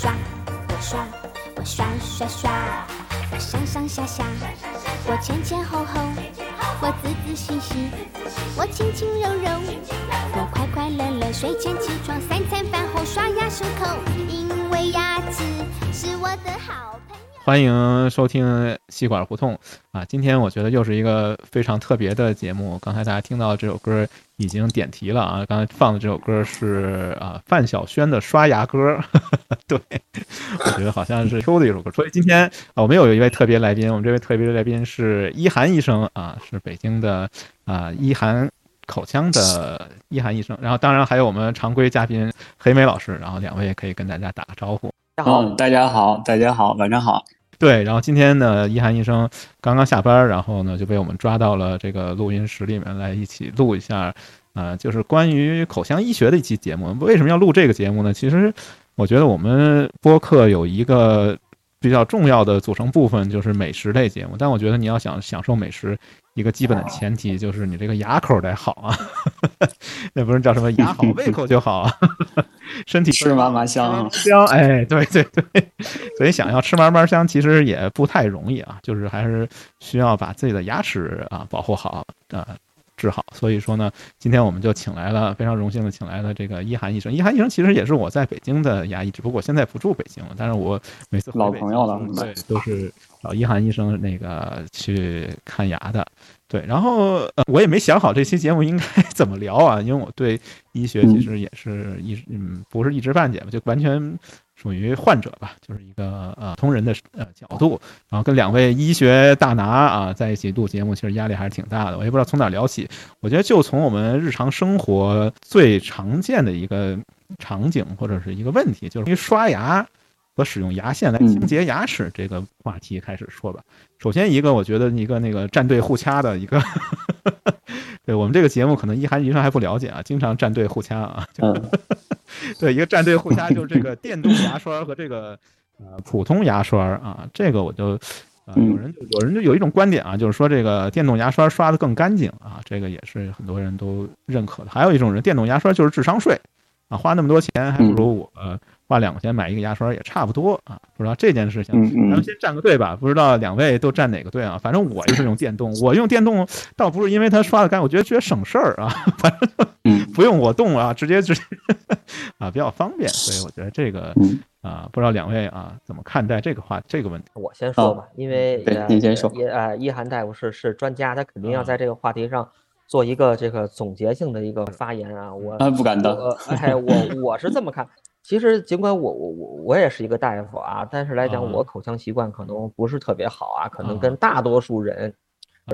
刷，我刷，我刷刷刷，我上上下下，我前前后后，我仔仔细细，我轻轻柔柔，我快快乐乐，睡前起床，三餐饭后刷牙漱口，因为牙齿是我的好。欢迎收听吸管胡同啊！今天我觉得又是一个非常特别的节目。刚才大家听到这首歌已经点题了啊！刚才放的这首歌是啊范晓萱的《刷牙歌》，对我觉得好像是 Q 的一首歌。所以今天啊，我们有一位特别来宾，我们这位特别的来宾是一涵医生啊，是北京的啊一涵口腔的一涵医生。然后当然还有我们常规嘉宾黑莓老师，然后两位也可以跟大家打个招呼。大家好，大家好，大家好，晚上好。对，然后今天呢，一涵医生刚刚下班，然后呢就被我们抓到了这个录音室里面来一起录一下，呃，就是关于口腔医学的一期节目。为什么要录这个节目呢？其实我觉得我们播客有一个比较重要的组成部分就是美食类节目，但我觉得你要想享受美食，一个基本的前提就是你这个牙口得好啊，那不是叫什么牙好胃口就好啊。身体吃嘛嘛香香，哎，对对对，所以想要吃嘛嘛香，其实也不太容易啊，就是还是需要把自己的牙齿啊保护好啊，治好。所以说呢，今天我们就请来了，非常荣幸的请来了这个一涵医生。一涵医生其实也是我在北京的牙医，只不过现在不住北京了，但是我每次老朋友了，对，都是找一涵医生那个去看牙的。对，然后呃我也没想好这期节目应该 怎么聊啊，因为我对医学其实也是一嗯不是一知半解吧，就完全属于患者吧，就是一个呃通人的呃角度，然后跟两位医学大拿啊在一起录节目，其实压力还是挺大的。我也不知道从哪聊起，我觉得就从我们日常生活最常见的一个场景或者是一个问题，就是因为刷牙。和使用牙线来清洁牙齿这个话题开始说吧。首先一个，我觉得一个那个站队互掐的一个，对我们这个节目可能一涵医生还不了解啊，经常站队互掐啊。对，一个站队互掐就是这个电动牙刷和这个呃普通牙刷啊。这个我就啊有人有人就有一种观点啊，就是说这个电动牙刷刷的更干净啊，这个也是很多人都认可的。还有一种人，电动牙刷就是智商税啊，花那么多钱还不如我。花两块钱买一个牙刷也差不多啊，不知道这件事情，咱们先站个队吧。不知道两位都站哪个队啊？反正我就是用电动，我用电动倒不是因为它刷的干，我觉得觉得省事儿啊，反正不用我动啊，直接直接啊比较方便，所以我觉得这个啊，不知道两位啊怎么看待这个话这个问题？我先说吧，因为您先说，啊，一涵大夫是是专家，他肯定要在这个话题上做一个这个总结性的一个发言啊。我不敢当，哎，我我是这么看。其实，尽管我我我我也是一个大夫啊，但是来讲，我口腔习惯可能不是特别好啊，可能跟大多数人，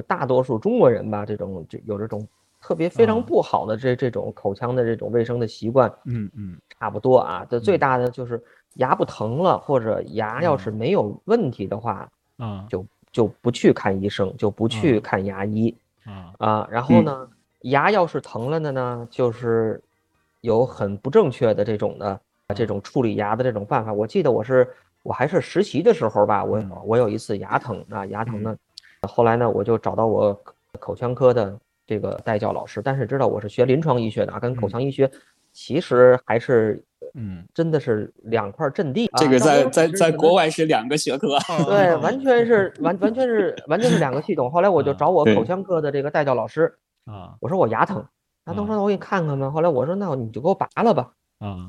大多数中国人吧，这种就有这种特别非常不好的这这种口腔的这种卫生的习惯，嗯嗯，差不多啊。这最大的就是牙不疼了，或者牙要是没有问题的话，啊，就就不去看医生，就不去看牙医，啊啊，然后呢，牙要是疼了的呢，就是有很不正确的这种的。这种处理牙的这种办法，我记得我是我还是实习的时候吧，我我有一次牙疼啊，牙疼呢，后来呢我就找到我口腔科的这个代教老师，但是知道我是学临床医学的啊，跟口腔医学其实还是嗯，真的是两块阵地。这个在在在国外是两个学科，对，完全是完完全是完全是两个系统。后来我就找我口腔科的这个代教老师啊，我说我牙疼，牙疼说我给你看看吧。后来我说那你就给我拔了吧啊。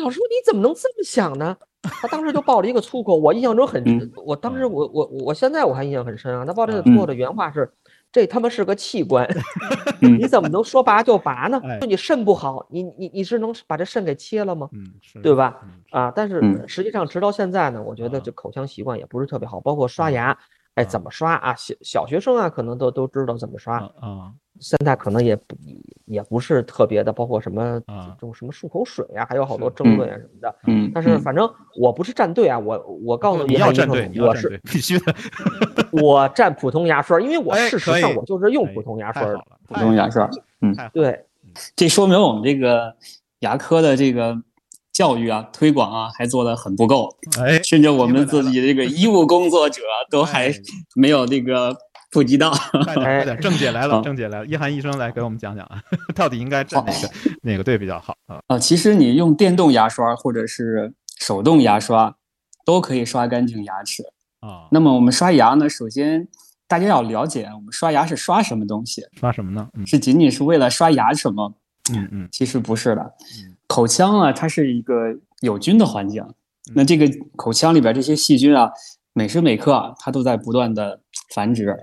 老师，你怎么能这么想呢？他当时就爆了一个粗口，我印象中很，我当时我我我现在我还印象很深啊。他爆这个粗口的原话是：“这他妈是个器官，你怎么能说拔就拔呢？就你肾不好，你你你是能把这肾给切了吗？嗯，对吧？啊，但是实际上直到现在呢，我觉得这口腔习惯也不是特别好，包括刷牙，哎，怎么刷啊？小小学生啊，可能都都知道怎么刷啊。现在可能也不也不是特别的，包括什么这种什么漱口水啊，还有好多争论啊什么的。嗯，但是反正我不是站队啊，我我告诉你要站队，我是必须的。我站普通牙刷，因为我事实上我就是用普通牙刷的。普通牙刷，嗯，对，这说明我们这个牙科的这个教育啊、推广啊还做的很不够。哎，甚至我们自己这个医务工作者都还没有那个。普及到，快点，快点！郑姐来了，郑姐来了，一涵医生来给我们讲讲啊，到底应该站哪个哪个队比较好啊？啊，其实你用电动牙刷或者是手动牙刷，都可以刷干净牙齿。啊，那么我们刷牙呢，首先大家要了解，我们刷牙是刷什么东西？刷什么呢？嗯是仅仅是为了刷牙齿吗？嗯嗯其实不是的嗯，口腔啊，它是一个有菌的环境。嗯那这个口腔里边这些细菌啊，每时每刻啊，它都在不断的繁殖，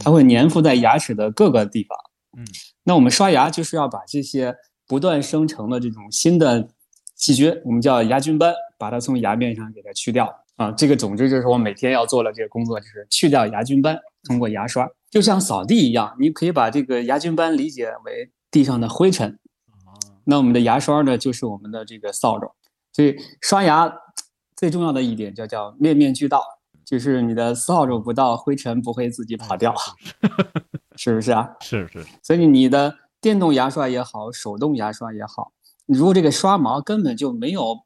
它会粘附在牙齿的各个地方。嗯，那我们刷牙就是要把这些不断生成的这种新的细菌，我们叫牙菌斑，把它从牙面上给它去掉啊。这个总之就是我每天要做的这个工作，就是去掉牙菌斑，通过牙刷，就像扫地一样，你可以把这个牙菌斑理解为地上的灰尘。啊那我们的牙刷呢，就是我们的这个扫帚。所以刷牙最重要的一点就叫面面俱到，就是你的扫帚不到，灰尘不会自己跑掉 是不是啊？是是是所以你的电动牙刷也好，手动牙刷也好，如果这个刷毛根本就没有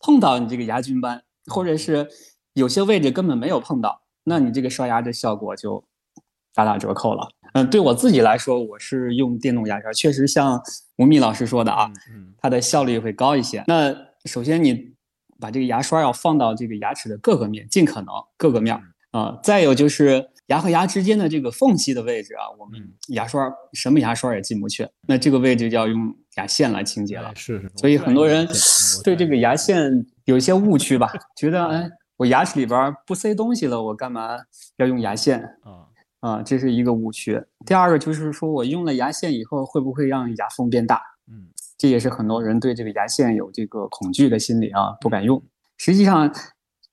碰到你这个牙菌斑，或者是有些位置根本没有碰到，那你这个刷牙的效果就大打折扣了。嗯，对我自己来说，我是用电动牙刷，确实像吴宓老师说的啊，嗯它的效率会高一些。那首先你把这个牙刷要放到这个牙齿的各个面，尽可能各个面儿啊、再有就是牙和牙之间的这个缝隙的位置啊，我们嗯牙刷什么牙刷也进不去，那这个位置就要用牙线来清洁了哎。是是，所以很多人 对这个牙线有一些误区吧，觉得哎，我牙齿里边不塞东西了，我干嘛要用牙线啊啊？这是一个误区。第二个就是说我用了牙线以后，会不会让牙缝变大？嗯这也是很多人对这个牙线有这个恐惧的心理啊，不敢用。实际上，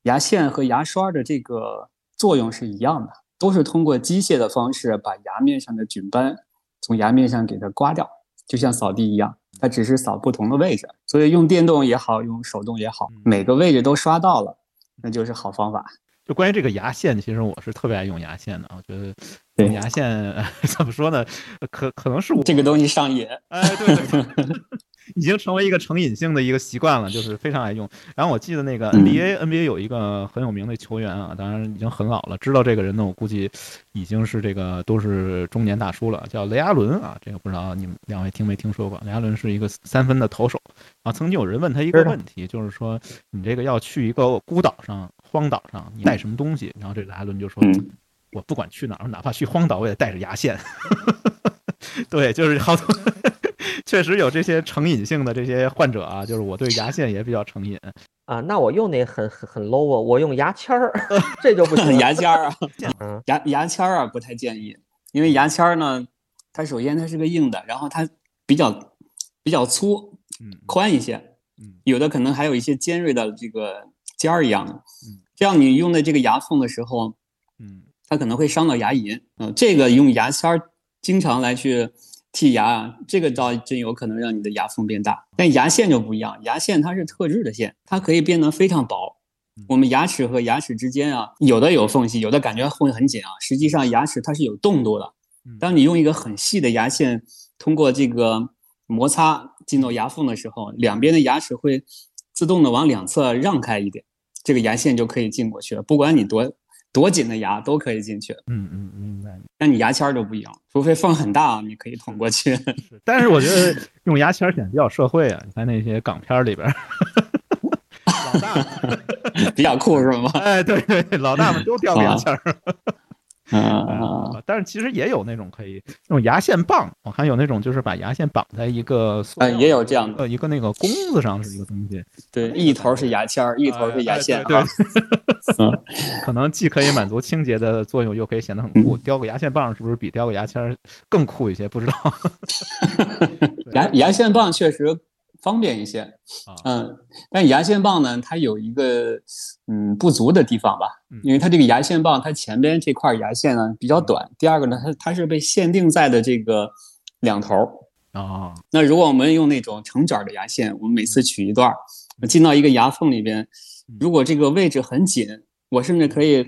牙线和牙刷的这个作用是一样的，都是通过机械的方式把牙面上的菌斑从牙面上给它刮掉，就像扫地一样，它只是扫不同的位置。所以用电动也好，用手动也好，每个位置都刷到了，那就是好方法。就关于这个牙线，其实我是特别爱用牙线的啊。我觉得对用牙线 怎么说呢？可可能是我这个东西上瘾，哎，对对对，已经成为一个成瘾性的一个习惯了，就是非常爱用。然后我记得那个嗯 NBA、NBA 有一个很有名的球员啊，当然已经很老了。知道这个人呢，我估计已经是这个都是中年大叔了，叫雷阿伦啊。这个不知道你们两位听没听说过？雷阿伦是一个三分的投手啊。曾经有人问他一个问题，就是说你这个要去一个孤岛上、荒岛上，你带什么东西？然后这雷阿伦就说。嗯我不管去哪儿，哪怕去荒岛，我也带着牙线。对，就是好多，确实有这些成瘾性的这些患者啊，就是我对牙线也比较成瘾。啊，那我用那很很很 low 啊，我用牙签儿，这就不行。牙签儿啊，嗯。牙牙签儿啊不太建议，因为牙签儿呢，它首先它是个硬的，然后它比较比较粗嗯。宽一些，嗯。有的可能还有一些尖锐的这个尖儿一样的。嗯，这样你用的这个牙缝的时候，嗯。它可能会伤到牙龈。嗯、这个用牙签儿经常来去剔牙啊，这个倒真有可能让你的牙缝变大。但牙线就不一样，牙线它是特制的线，它可以变得非常薄嗯。我们牙齿和牙齿之间啊，有的有缝隙，有的感觉会很紧啊。实际上牙齿它是有动度的。嗯当你用一个很细的牙线通过这个摩擦进到牙缝的时候，两边的牙齿会自动的往两侧让开一点，这个牙线就可以进过去了。不管你多多紧的牙都可以进去。嗯嗯，明白。那你牙签儿就不一样，除非缝很大，你可以捅过去。但是我觉得用牙签儿显得比较社会啊。你看那些港片儿里边儿，老大，比较酷是吗？哎，对对，老大们都叼个牙签儿。啊 啊，但是其实也有那种可以用牙线棒，我看有那种就是把牙线绑在一个塑啊，也有这样的，呃一个那个弓子上是一个东西，对，一头是牙签儿，一头是牙线对，嗯 可能既可以满足清洁的作用，又可以显得很酷。叼个牙线棒是不是比叼个牙签儿更酷一些？不知道。牙牙线棒确实方便一些啊，嗯，但牙线棒呢，它有一个嗯不足的地方吧嗯，因为它这个牙线棒它前边这块牙线呢比较短，第二个呢，它它是被限定在的这个两头儿。啊，那如果我们用那种成卷儿的牙线，我们每次取一段儿，进到一个牙缝里边，如果这个位置很紧，我甚至可以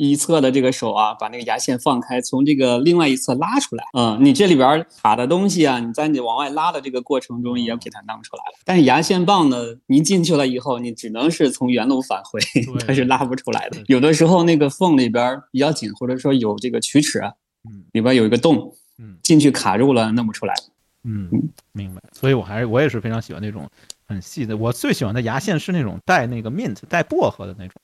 一侧的这个手啊，把那个牙线放开，从这个另外一侧拉出来。嗯，你这里边卡的东西啊，你在你往外拉的这个过程中也给它弄出来了。但是牙线棒呢，你进去了以后，你只能是从原路返回，它是拉不出来的。有的时候那个缝里边比较紧，或者说有这个龋齿，嗯里边有一个洞，嗯进去卡住了，弄不出来。嗯，明白。所以我还是我也是非常喜欢那种很细的。我最喜欢的牙线是那种带那个 mint 带薄荷的那种，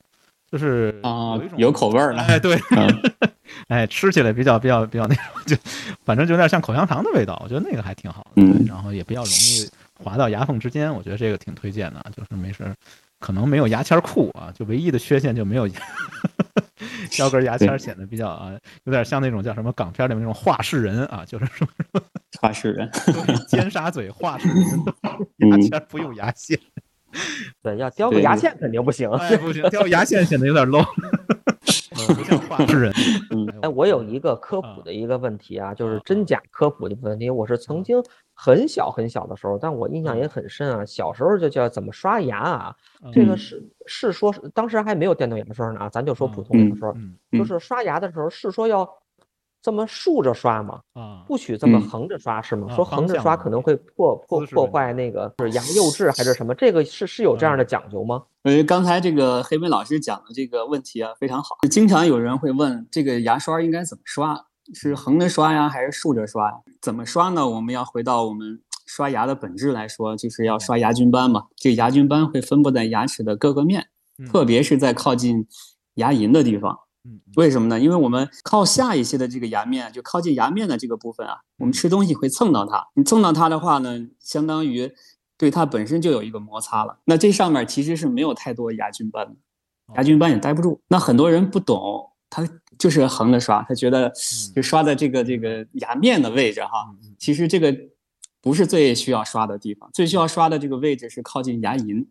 就是啊有一种有口味儿的哎，对，嗯。哎，吃起来比较比较比较那种，就反正就有点像口香糖的味道，我觉得那个还挺好的。嗯。对然后也比较容易滑到牙缝之间，我觉得这个挺推荐的，就是没事儿可能没有牙签酷啊，就唯一的缺陷就没有削 根牙签儿显得比较啊，有点像那种叫什么港片里面那种画室人啊，就是说话事人，尖沙嘴画室人，嗯。牙签儿不用牙线，对，要叼个牙线肯定不行。哎不行，挑牙线显得有点 low，呃不像画室人。嗯哎，我有一个科普的一个问题啊，就是真假科普的问题。我是曾经很小很小的时候，但我印象也很深啊。小时候就叫怎么刷牙啊，这个嗯是是说是当时还没有电动牙刷呢啊，咱就说普通牙刷，嗯嗯就是刷牙的时候是说要这么竖着刷吗？啊，不许这么嗯横着刷是吗？啊说横着刷可能会破破破坏那个是牙釉质还是什么？这个是是有这样的讲究吗？我觉得刚才这个黑莓老师讲的这个问题啊非常好。经常有人会问，这个牙刷应该怎么刷？是横着刷呀，还是竖着刷呀？怎么刷呢？我们要回到我们刷牙的本质来说，就是要刷牙菌斑嘛。这个牙菌斑会分布在牙齿的各个面，嗯特别是在靠近牙龈的地方。为什么呢？因为我们靠下一些的这个牙面，就靠近牙面的这个部分啊，我们吃东西会蹭到它。你蹭到它的话呢，相当于对它本身就有一个摩擦了。那这上面其实是没有太多牙菌斑的，牙菌斑也待不住。那很多人不懂，他就是横着刷，他觉得就刷在这个这个牙面的位置哈。其实这个不是最需要刷的地方，最需要刷的这个位置是靠近牙龈、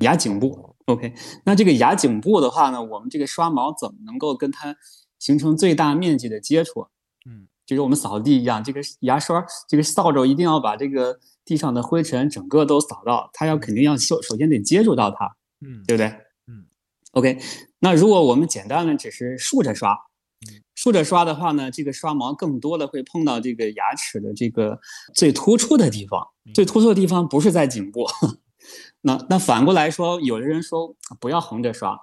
牙颈部。OK，那这个牙颈部的话呢，我们这个刷毛怎么能够跟它形成最大面积的接触？嗯，就是我们扫地一样，这个牙刷、这个扫帚一定要把这个地上的灰尘整个都扫到，它要肯定要首首先得接触到它，嗯对不对？嗯，OK，那如果我们简单的只是竖着刷嗯，竖着刷的话呢，这个刷毛更多的会碰到这个牙齿的这个最突出的地方，最突出的地方不是在颈部。那那反过来说，有的人说不要横着刷，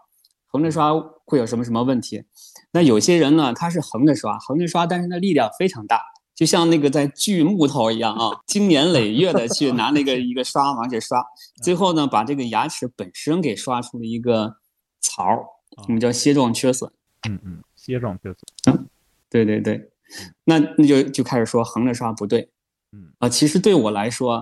横着刷会有什么什么问题？那有些人呢，他是横着刷，横着刷，但是那力量非常大，就像那个在锯木头一样啊，经年累月的去拿那个一个刷往去刷，最后呢，把这个牙齿本身给刷出了一个槽儿，我们叫楔状缺损。嗯嗯，楔状缺损。嗯对对对，那那就就开始说横着刷不对，嗯啊，其实对我来说，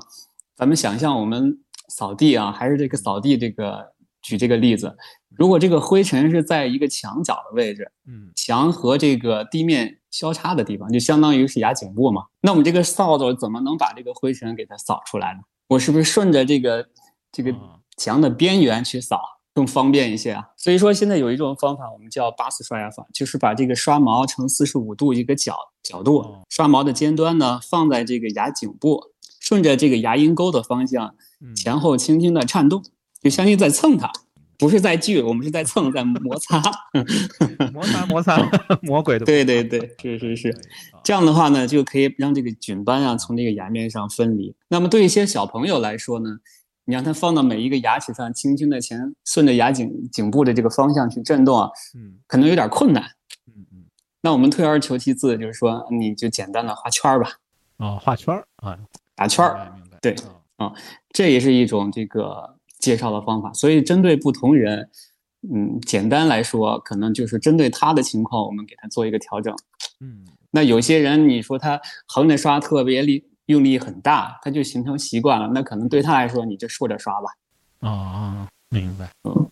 咱们想象我们扫地啊，还是这个扫地这个举这个例子，如果这个灰尘是在一个墙角的位置，嗯墙和这个地面交叉的地方，就相当于是牙颈部嘛，那我们这个扫帚怎么能把这个灰尘给它扫出来呢？我是不是顺着这个这个啊墙的边缘去扫？更方便一些啊，所以说现在有一种方法，我们叫八次刷牙法，就是把这个刷毛呈四十五度一个角角度哦，刷毛的尖端呢放在这个牙颈部，顺着这个牙龈沟的方向嗯前后轻轻的颤动，就相当于在蹭它，不是在锯，我们是在蹭，在摩擦。摩 擦摩擦，魔鬼的对对对，是是是。这样的话呢，就可以让这个菌斑啊从这个牙面上分离。那么对一些小朋友来说呢，你让他放到每一个牙齿上，轻轻的前顺着牙颈颈部的这个方向去震动啊，嗯可能有点困难。嗯嗯，那我们退而求其次，就是说你就简单的画圈儿吧，哦，画圈儿啊，打圈儿，对哦这也是一种这个介绍的方法。所以针对不同人，嗯，简单来说，可能就是针对他的情况，我们给他做一个调整。嗯那有些人，你说他横着刷特别力用力很大，他就形成习惯了，那可能对他来说，你就竖着刷吧。啊哦，明白。嗯，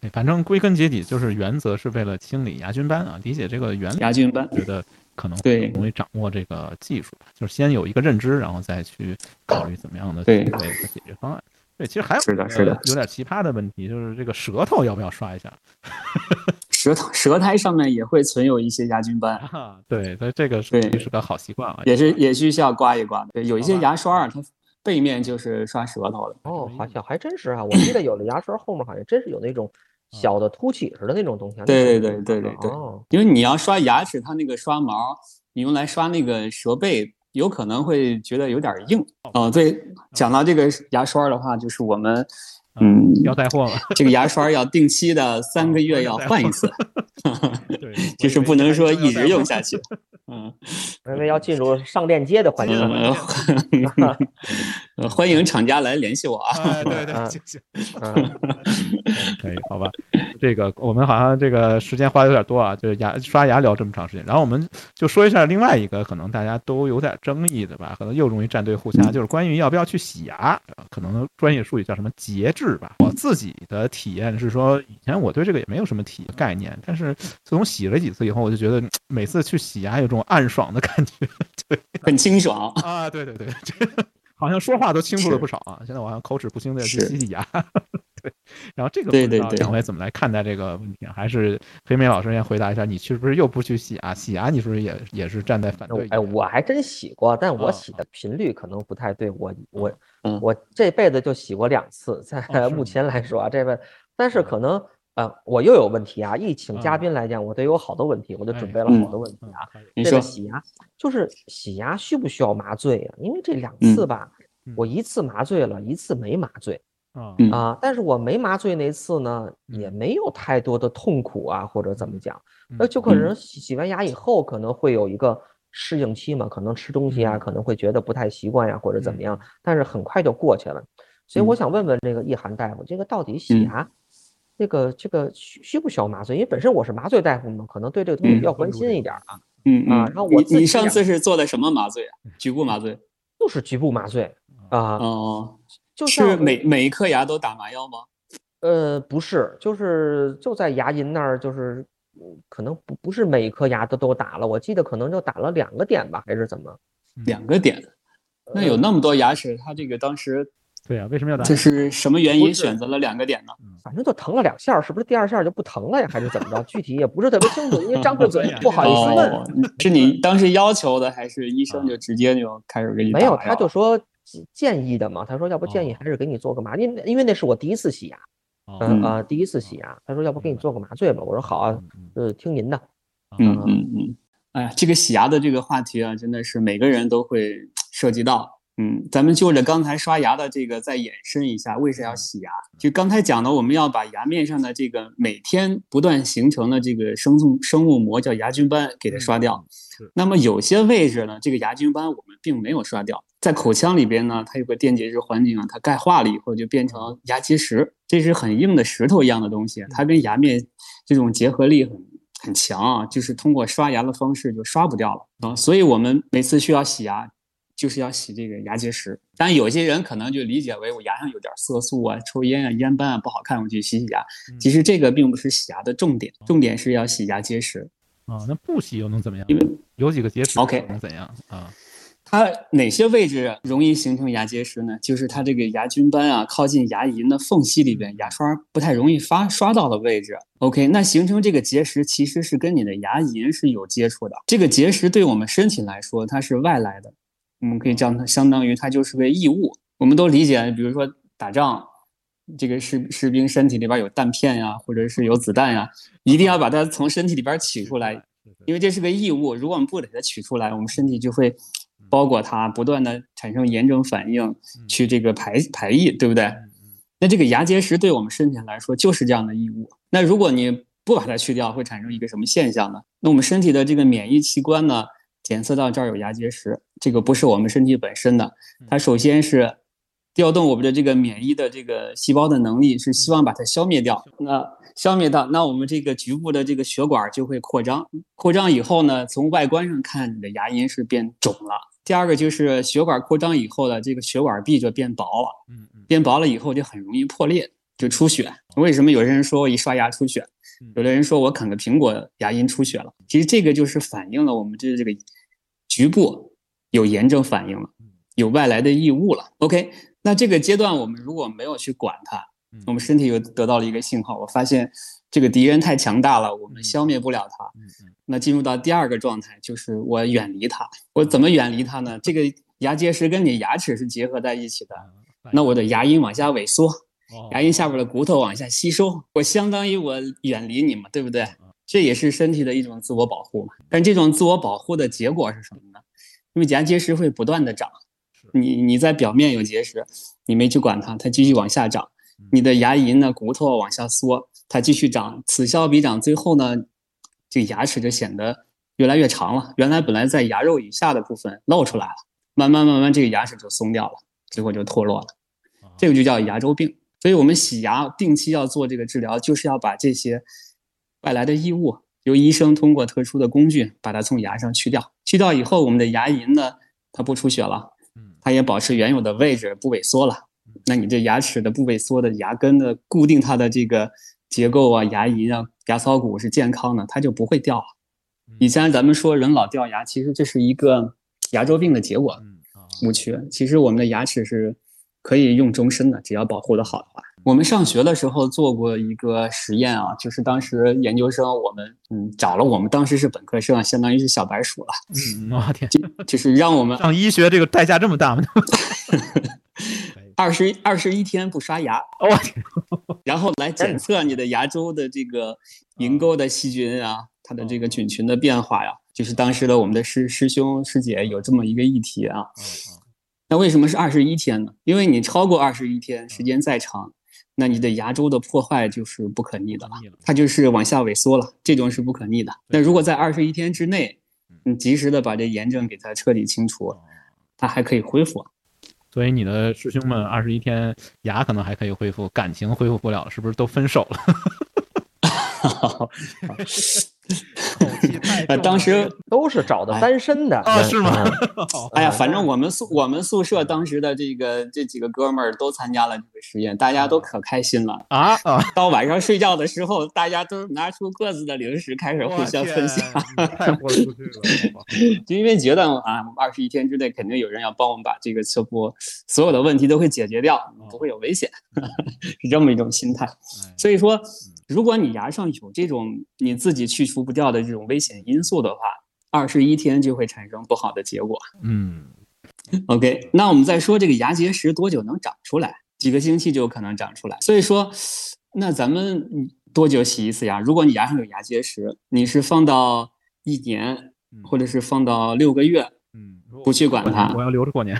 对，反正归根结底就是原则是为了清理牙菌斑啊，理解这个原理，牙菌斑觉得可能对容易掌握这个技术吧，就是先有一个认知，然后再去考虑怎么样的对思维和解决方案。对，其实还有一个是的是的有点奇葩的问题，就是这个舌头要不要刷一下？舌头舌苔上面也会存有一些牙菌斑，啊，对，所以这个是对是个好习惯啊。也是也需要刮一刮的。对，有一些牙刷啊，它背面就是刷舌头的。哦，好像还真是啊，我记得有的牙刷后面好像真是有那种小的凸起似的那种东西对对对对对哦，因为你要刷牙齿，它那个刷毛，你用来刷那个舌背，有可能会觉得有点硬。哦，对，讲到这个牙刷的话，就是我们，嗯，要带货了？这个牙刷要定期的三个月要换一次，对，就是不能说一直用下去。嗯，因为要进入上链接的环节了。欢迎厂家来联系我啊。哎，对对，啊行行，嗯，可以，好吧。这个我们好像这个时间花的有点多啊，就是牙刷牙聊这么长时间，然后我们就说一下另外一个可能大家都有点争议的吧，可能又容易站队互掐，就是关于要不要去洗牙，呃可能专业术语叫什么节制吧。我自己的体验是说，以前我对这个也没有什么体概念，但是自从洗了几次以后，我就觉得嗯每次去洗牙有种暗爽的感觉。对很清爽。啊，对对对，这个 好像说话都清楚了不少啊。现在我好像口齿不清的去洗洗牙。对，然后这个不知道对对对两位怎么来看待这个问题啊？还是黑妹老师先回答一下，你是不是又不去洗牙？洗牙你是不是也也是站在反对哎，我还真洗过，但我啊洗的频率可能不太对。我我嗯我这辈子就洗过两次，在目前来说啊，这辈，但是嗯可能呃，我又有问题啊。一请嘉嗯宾来讲，我得有好多问题，我就准哎备了好多问题嗯啊。这个你说，洗牙就是洗牙需不需要麻醉啊？因为这两嗯次吧，嗯我一次麻醉了，一次没麻醉啊嗯啊。但是我没麻醉那次呢，也嗯没有太多的痛苦啊，或者怎么讲。那嗯就可能嗯洗洗完牙以后可能会有一个适应期嘛，可能吃东西啊嗯可能会觉得不太习惯呀，或者怎么样嗯，但是很快就过去了。所以我嗯想问问这个易涵大夫，这个到底洗嗯牙，这个这个需需不需要麻醉？因为本身我是麻醉大夫嘛，可能对这个东西嗯比较关心一点儿啊，嗯嗯，啊然后我你你上次是做的什么麻醉啊？局部麻醉？就是局部麻醉啊，哦，就是每每一颗牙都打麻药吗？呃，不是，就是就在牙龈那儿，就是嗯可能不不是每一颗牙都都打了，我记得可能就打了两个点吧，还是怎么？两个点，那有那么多牙齿，他这个当时对啊，为什么要打？这是什么原因选择了两个点呢？反正就疼了两下，是不是第二下就不疼了呀，还是怎么着？具体也不是特别清楚，因为张着嘴 不好意思问。哦，是你当时要求的，还是医生就直接就开始给你没有，他就说建建议的嘛，他说要不建议哦还是给你做个麻，因为因为那是我第一次洗牙，哦嗯嗯啊第一次洗牙，他说要不给你做个麻醉吧，我说好啊，呃听您的，嗯嗯嗯，哎呀，这个洗牙的这个话题啊，真的是每个人都会涉及到。嗯，咱们就着刚才刷牙的这个再延伸一下，为啥要洗牙？就刚才讲的，我们要把牙面上的这个每天不断形成的这个生物生物膜叫牙菌斑给它刷掉。是那么有些位置呢，这个牙菌斑我们并没有刷掉，在口腔里边呢，它有个电解质环境啊，它钙化了以后就变成牙结石，这是很硬的石头一样的东西，它跟牙面这种结合力很很强啊，就是通过刷牙的方式就刷不掉了啊，所以我们每次需要洗牙。就是要洗这个牙结石，但有些人可能就理解为我牙上有点色素啊、抽烟啊、烟斑啊不好看，我去洗洗牙。嗯其实这个并不是洗牙的重点，重点是要洗牙结石。啊，那不洗又能怎么样？因为有几个结石 OK 能怎样啊？它哪些位置容易形成牙结石呢？就是它这个牙菌斑啊，靠近牙龈的缝隙里边，牙刷不太容易发刷到的位置。OK，那形成这个结石其实是跟你的牙龈是有接触的。这个结石对我们身体来说，它是外来的，我们可以叫它相当于它就是个异物。我们都理解，比如说打仗，这个士士兵身体里边有弹片呀，或者是有子弹呀，一定要把它从身体里边取出来，因为这是个异物，如果我们不给它取出来，我们身体就会包裹它，不断的产生炎症反应，去这个排排异，对不对？那这个牙结石对我们身体来说就是这样的异物。那如果你不把它去掉，会产生一个什么现象呢？那我们身体的这个免疫器官呢，检测到这儿有牙结石，这个不是我们身体本身的，它首先是调动我们的这个免疫的这个细胞的能力，是希望把它消灭掉。那消灭掉，那我们这个局部的这个血管就会扩张，扩张以后呢，从外观上看，你的牙龈是变肿了。第二个就是血管扩张以后的这个血管壁就变薄了，嗯嗯变薄了以后就很容易破裂，就出血。为什么有些人说我一刷牙出血，有的人说我啃个苹果牙龈出血了？其实这个就是反映了我们这这个局部有炎症反应了，有外来的异物了。OK，那这个阶段我们如果没有去管它，我们身体又得到了一个信号，我发现这个敌人太强大了，我们消灭不了它。那进入到第二个状态，就是我远离它。我怎么远离它呢？这个牙结石跟你牙齿是结合在一起的，那我的牙龈往下萎缩，哦牙龈下边的骨头往下吸收，我相当于我远离你嘛，对不对？这也是身体的一种自我保护嘛。但这种自我保护的结果是什么呢？因为牙结石会不断的长，你你在表面有结石，你没去管它，它继续往下长，你的牙龈呢骨头往下缩，它继续长，此消彼长，最后呢，这个牙齿就显得越来越长了。原来本来在牙肉以下的部分露出来了，慢慢慢慢这个牙齿就松掉了。最后就脱落了。这个就叫牙周病。所以我们洗牙定期要做这个治疗，就是要把这些外来的异物由医生通过特殊的工具把它从牙上去掉。去掉以后，我们的牙龈呢，它不出血了，它也保持原有的位置，不萎缩了。那你这牙齿的不萎缩的牙根的固定它的这个结构啊，牙龈啊，牙槽骨是健康的，它就不会掉了。以前咱们说人老掉牙，其实这是一个牙周病的结果，误区。其实我们的牙齿是可以用终身的，只要保护的好的话。我们上学的时候做过一个实验啊，就是当时研究生我们嗯找了我们当时是本科生，相当于是小白鼠了。嗯，我天，就是让我们上医学这个代价这么大吗？二十二十一天不刷牙，我天，然后来检测你的牙周的这个龈沟的细菌啊，它的这个菌群的变化呀，就是当时的我们的师师兄师姐有这么一个议题啊。那为什么是二十一天呢？因为你超过二十一天，时间再长。那你的牙周的破坏就是不可逆的了，它就是往下萎缩了，这种是不可逆的。那如果在二十一天之内，你及时的把这炎症给它彻底清除，它还可以恢复。所以你的师兄们二十一天牙可能还可以恢复，感情恢复不了，是不是都分手了？当时都是找的单身的啊？是吗？哎呀，反正我们宿我们宿舍当时的这个这几个哥们儿都参加了这个实验，大家都可开心了啊啊！到晚上睡觉的时候，大家都拿出各自的零食开始互相分享，太豁出去了。就因为觉得啊，二十一天之内肯定有人要帮我们把这个车波所有的问题都会解决掉，不会有危险，是这么一种心态。所以说。如果你牙上有这种你自己去除不掉的这种危险因素的话，二十一天就会产生不好的结果。嗯，OK，那我们再说这个牙结石多久能长出来？几个星期就有可能长出来。所以说，那咱们多久洗一次牙？如果你牙上有牙结石，你是放到一年，或者是放到六个月，嗯，不去管它，我要留着过年。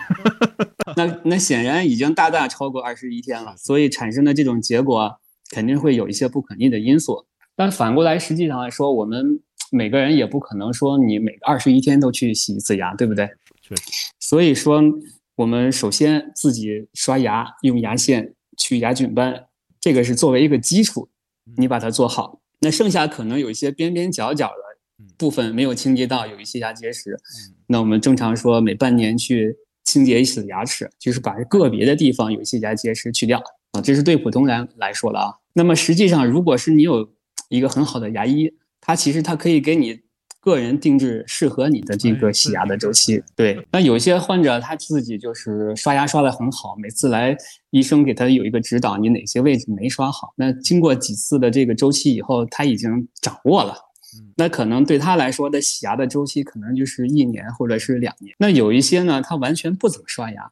那那显然已经大大超过二十一天了，所以产生的这种结果。肯定会有一些不可逆的因素，但反过来，实际上来说，我们每个人也不可能说你每二十一天都去洗一次牙，对不对？所以说，我们首先自己刷牙，用牙线去牙菌斑，这个是作为一个基础，你把它做好。那剩下可能有一些边边角角的部分没有清洁到，有一些牙结石，那我们正常说每半年去清洁一次牙齿，就是把个别的地方有一些牙结石去掉。这是对普通人来说的啊。那么实际上，如果是你有一个很好的牙医，他其实他可以给你个人定制适合你的这个洗牙的周期。对，那有些患者他自己就是刷牙刷的很好，每次来医生给他有一个指导，你哪些位置没刷好。那经过几次的这个周期以后，他已经掌握了。那可能对他来说的洗牙的周期可能就是一年或者是两年。那有一些呢，他完全不怎么刷牙，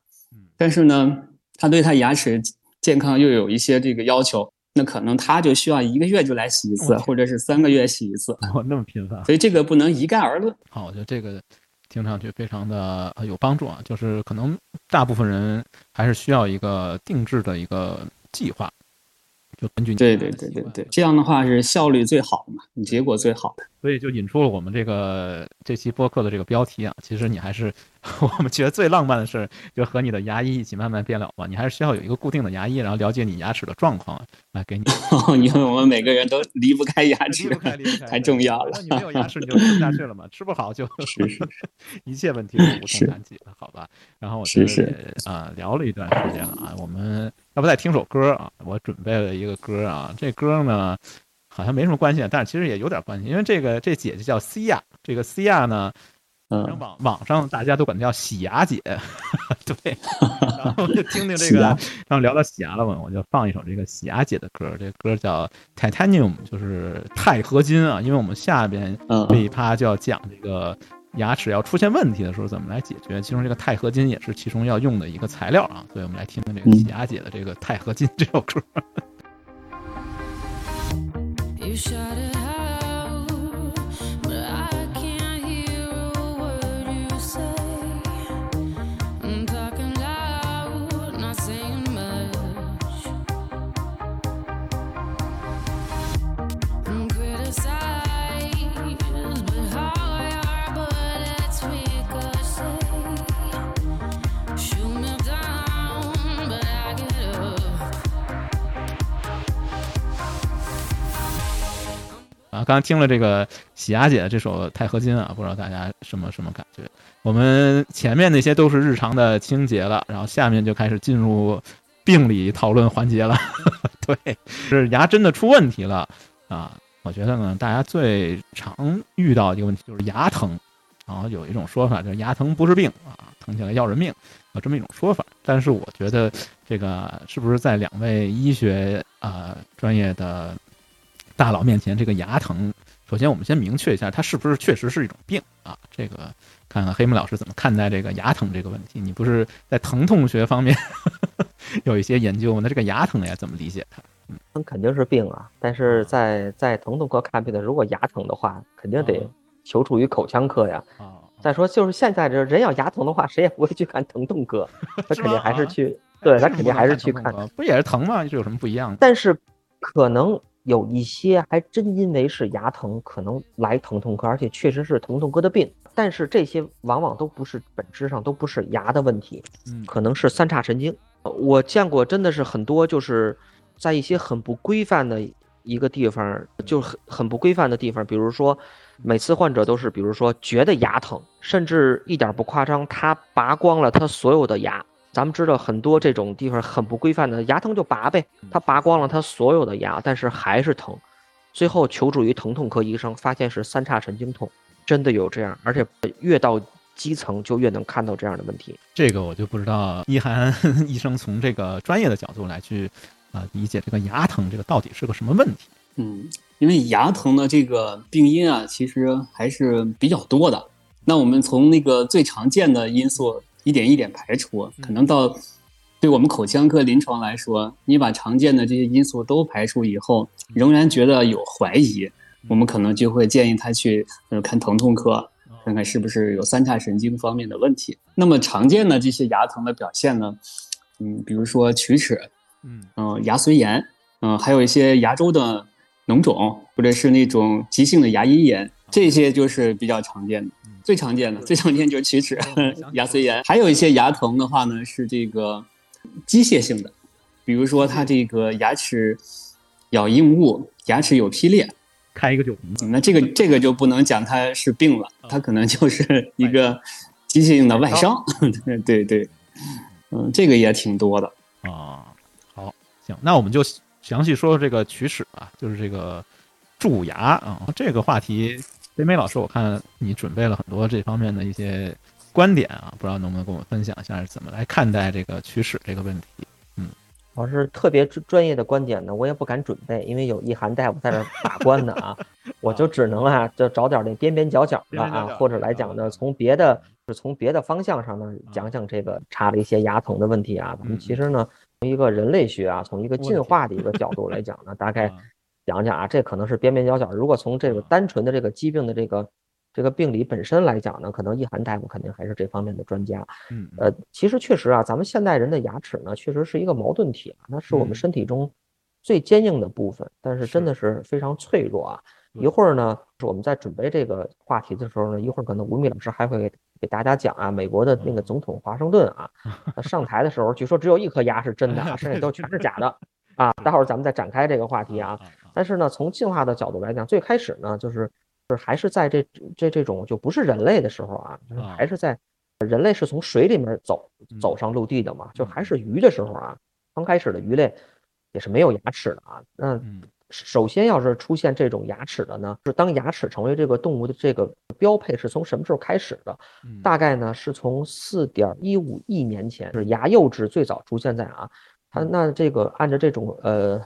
但是呢，他对他牙齿。健康又有一些这个要求，那可能他就需要一个月就来洗一次，或者是三个月洗一次。哦，那么频繁，所以这个不能一概而论。好，我觉得这个听上去非常的有帮助啊，就是可能大部分人还是需要一个定制的一个计划。就根据对对对对对，这样的话是效率最好的嘛，结果最好的。所以就引出了我们这个这期播客的这个标题啊，其实你还是 我们觉得最浪漫的事，就和你的牙医一起慢慢变老吧。你还是需要有一个固定的牙医，然后了解你牙齿的状况，来给你。因为我们每个人都离不开牙齿，太重要了。你没有牙齿你就吃不下去了嘛，吃不好就一切问题都无从谈起了，好吧？然后我是是啊，聊了一段时间了啊，我们要不再听首歌啊？我准备了一个歌啊，这歌呢。好像没什么关系，但是其实也有点关系，因为这个这姐姐叫西亚，这个西亚呢，嗯，网网上大家都管她叫洗牙姐，对，然后就听听这个，然后聊到洗牙了嘛，我就放一首这个洗牙姐的歌，这歌叫 Titanium，就是钛合金啊，因为我们下边这一趴就要讲这个牙齿要出现问题的时候怎么来解决，其中这个钛合金也是其中要用的一个材料啊，所以我们来听听这个洗牙姐的这个钛合金这首歌。You shut it 啊。刚听了这个喜牙姐的这首《钛合金》啊，不知道大家什么什么感觉？我们前面那些都是日常的清洁了，然后下面就开始进入病理讨论环节了。对，是牙真的出问题了啊！我觉得呢，大家最常遇到一个问题就是牙疼，然后有一种说法就是牙疼不是病啊，疼起来要人命，有这么一种说法。但是我觉得这个是不是在两位医学啊专业的大佬面前，这个牙疼，首先我们先明确一下，它是不是确实是一种病啊？这个看看黑木老师怎么看待这个牙疼这个问题？你不是在疼痛学方面？有一些研究吗，那这个牙疼呀，怎么理解它？那肯定是病啊，但是在在疼痛科看病的，如果牙疼的话，肯定得求助于口腔科呀。再说就是现在这人要牙疼的话，谁也不会去看疼痛科，他肯定还是去，对他肯定还是去看，不也是疼吗？这有什么不一样？但是可能有一些还真因为是牙疼，可能来疼痛科，而且确实是疼痛科的病。但是这些往往都不是本质上都不是牙的问题，嗯可能是三叉神经。我见过，真的是很多，就是在一些很不规范的一个地方，就很很不规范的地方。比如说，每次患者都是，比如说觉得牙疼，甚至一点不夸张，他拔光了他所有的牙。咱们知道很多这种地方很不规范的，牙疼就拔呗，他拔光了他所有的牙，但是还是疼，最后求助于疼痛科医生，发现是三叉神经痛，真的有这样，而且越到。基层就越能看到这样的问题，这个我就不知道。一 涵医生从这个专业的角度来去啊理解这个牙疼这个到底是个什么问题？嗯，因为牙疼的这个病因啊，其实还是比较多的。那我们从那个最常见的因素一点一点排除，可能到对我们口腔科临床来说，你把常见的这些因素都排除以后，仍然觉得有怀疑，我们可能就会建议他去呃看疼痛科。看看是不是有三叉神经方面的问题。那么常见的这些牙疼的表现呢？嗯，比如说龋齿，嗯牙髓炎，嗯，还有一些牙周的脓肿，或者是那种急性的牙龈炎，这些就是比较常见的。最常见的，最常见就是龋齿、牙髓炎。还有一些牙疼的话呢，是这个机械性的，比如说它这个牙齿咬硬物，牙齿有劈裂。开一个酒瓶子，那这个这个就不能讲它是病了，它可能就是 一个机械性的外伤。对对，嗯，这个也挺多的啊。好，行，那我们就详细说说这个龋齿吧，就是这个蛀牙啊。这个话题，北美老师，我看你准备了很多这方面的一些观点啊，不知道能不能跟我们分享一下是怎么来看待这个龋齿这个问题。要是特别专专业的观点呢，我也不敢准备，因为有一涵大夫在这把关呢啊，我就只能啊，就找点那边边角角的啊，或者来讲呢，从别的是从别的方向上呢讲讲这个查了一些牙疼的问题啊。咱们其实呢，从一个人类学啊，从一个进化的一个角度 来讲呢，大概讲讲啊，这可能是边边角角。如果从这个单纯的这个疾病的这个。这个病理本身来讲呢，可能易涵大夫肯定还是这方面的专家。嗯，呃，其实确实啊，咱们现代人的牙齿呢，确实是一个矛盾体啊，那是我们身体中最坚硬的部分，但是真的是非常脆弱啊。一会儿呢，是我们在准备这个话题的时候呢，一会儿可能吴敏老师还会给给大家讲啊，美国的那个总统华盛顿啊，他上台的时候，据说只有一颗牙是真的，剩下都全是假的 啊。待会儿咱们再展开这个话题啊。但是呢，从进化的角度来讲，最开始呢，就是。就是还是在这这这种就不是人类的时候啊，就是还是在人类是从水里面走走上陆地的嘛，就还是鱼的时候啊，刚开始的鱼类也是没有牙齿的啊。那首先要是出现这种牙齿的呢，是当牙齿成为这个动物的这个标配是从什么时候开始的？大概呢是从四点一五亿年前，就是牙釉质最早出现在啊，它那这个按照这种呃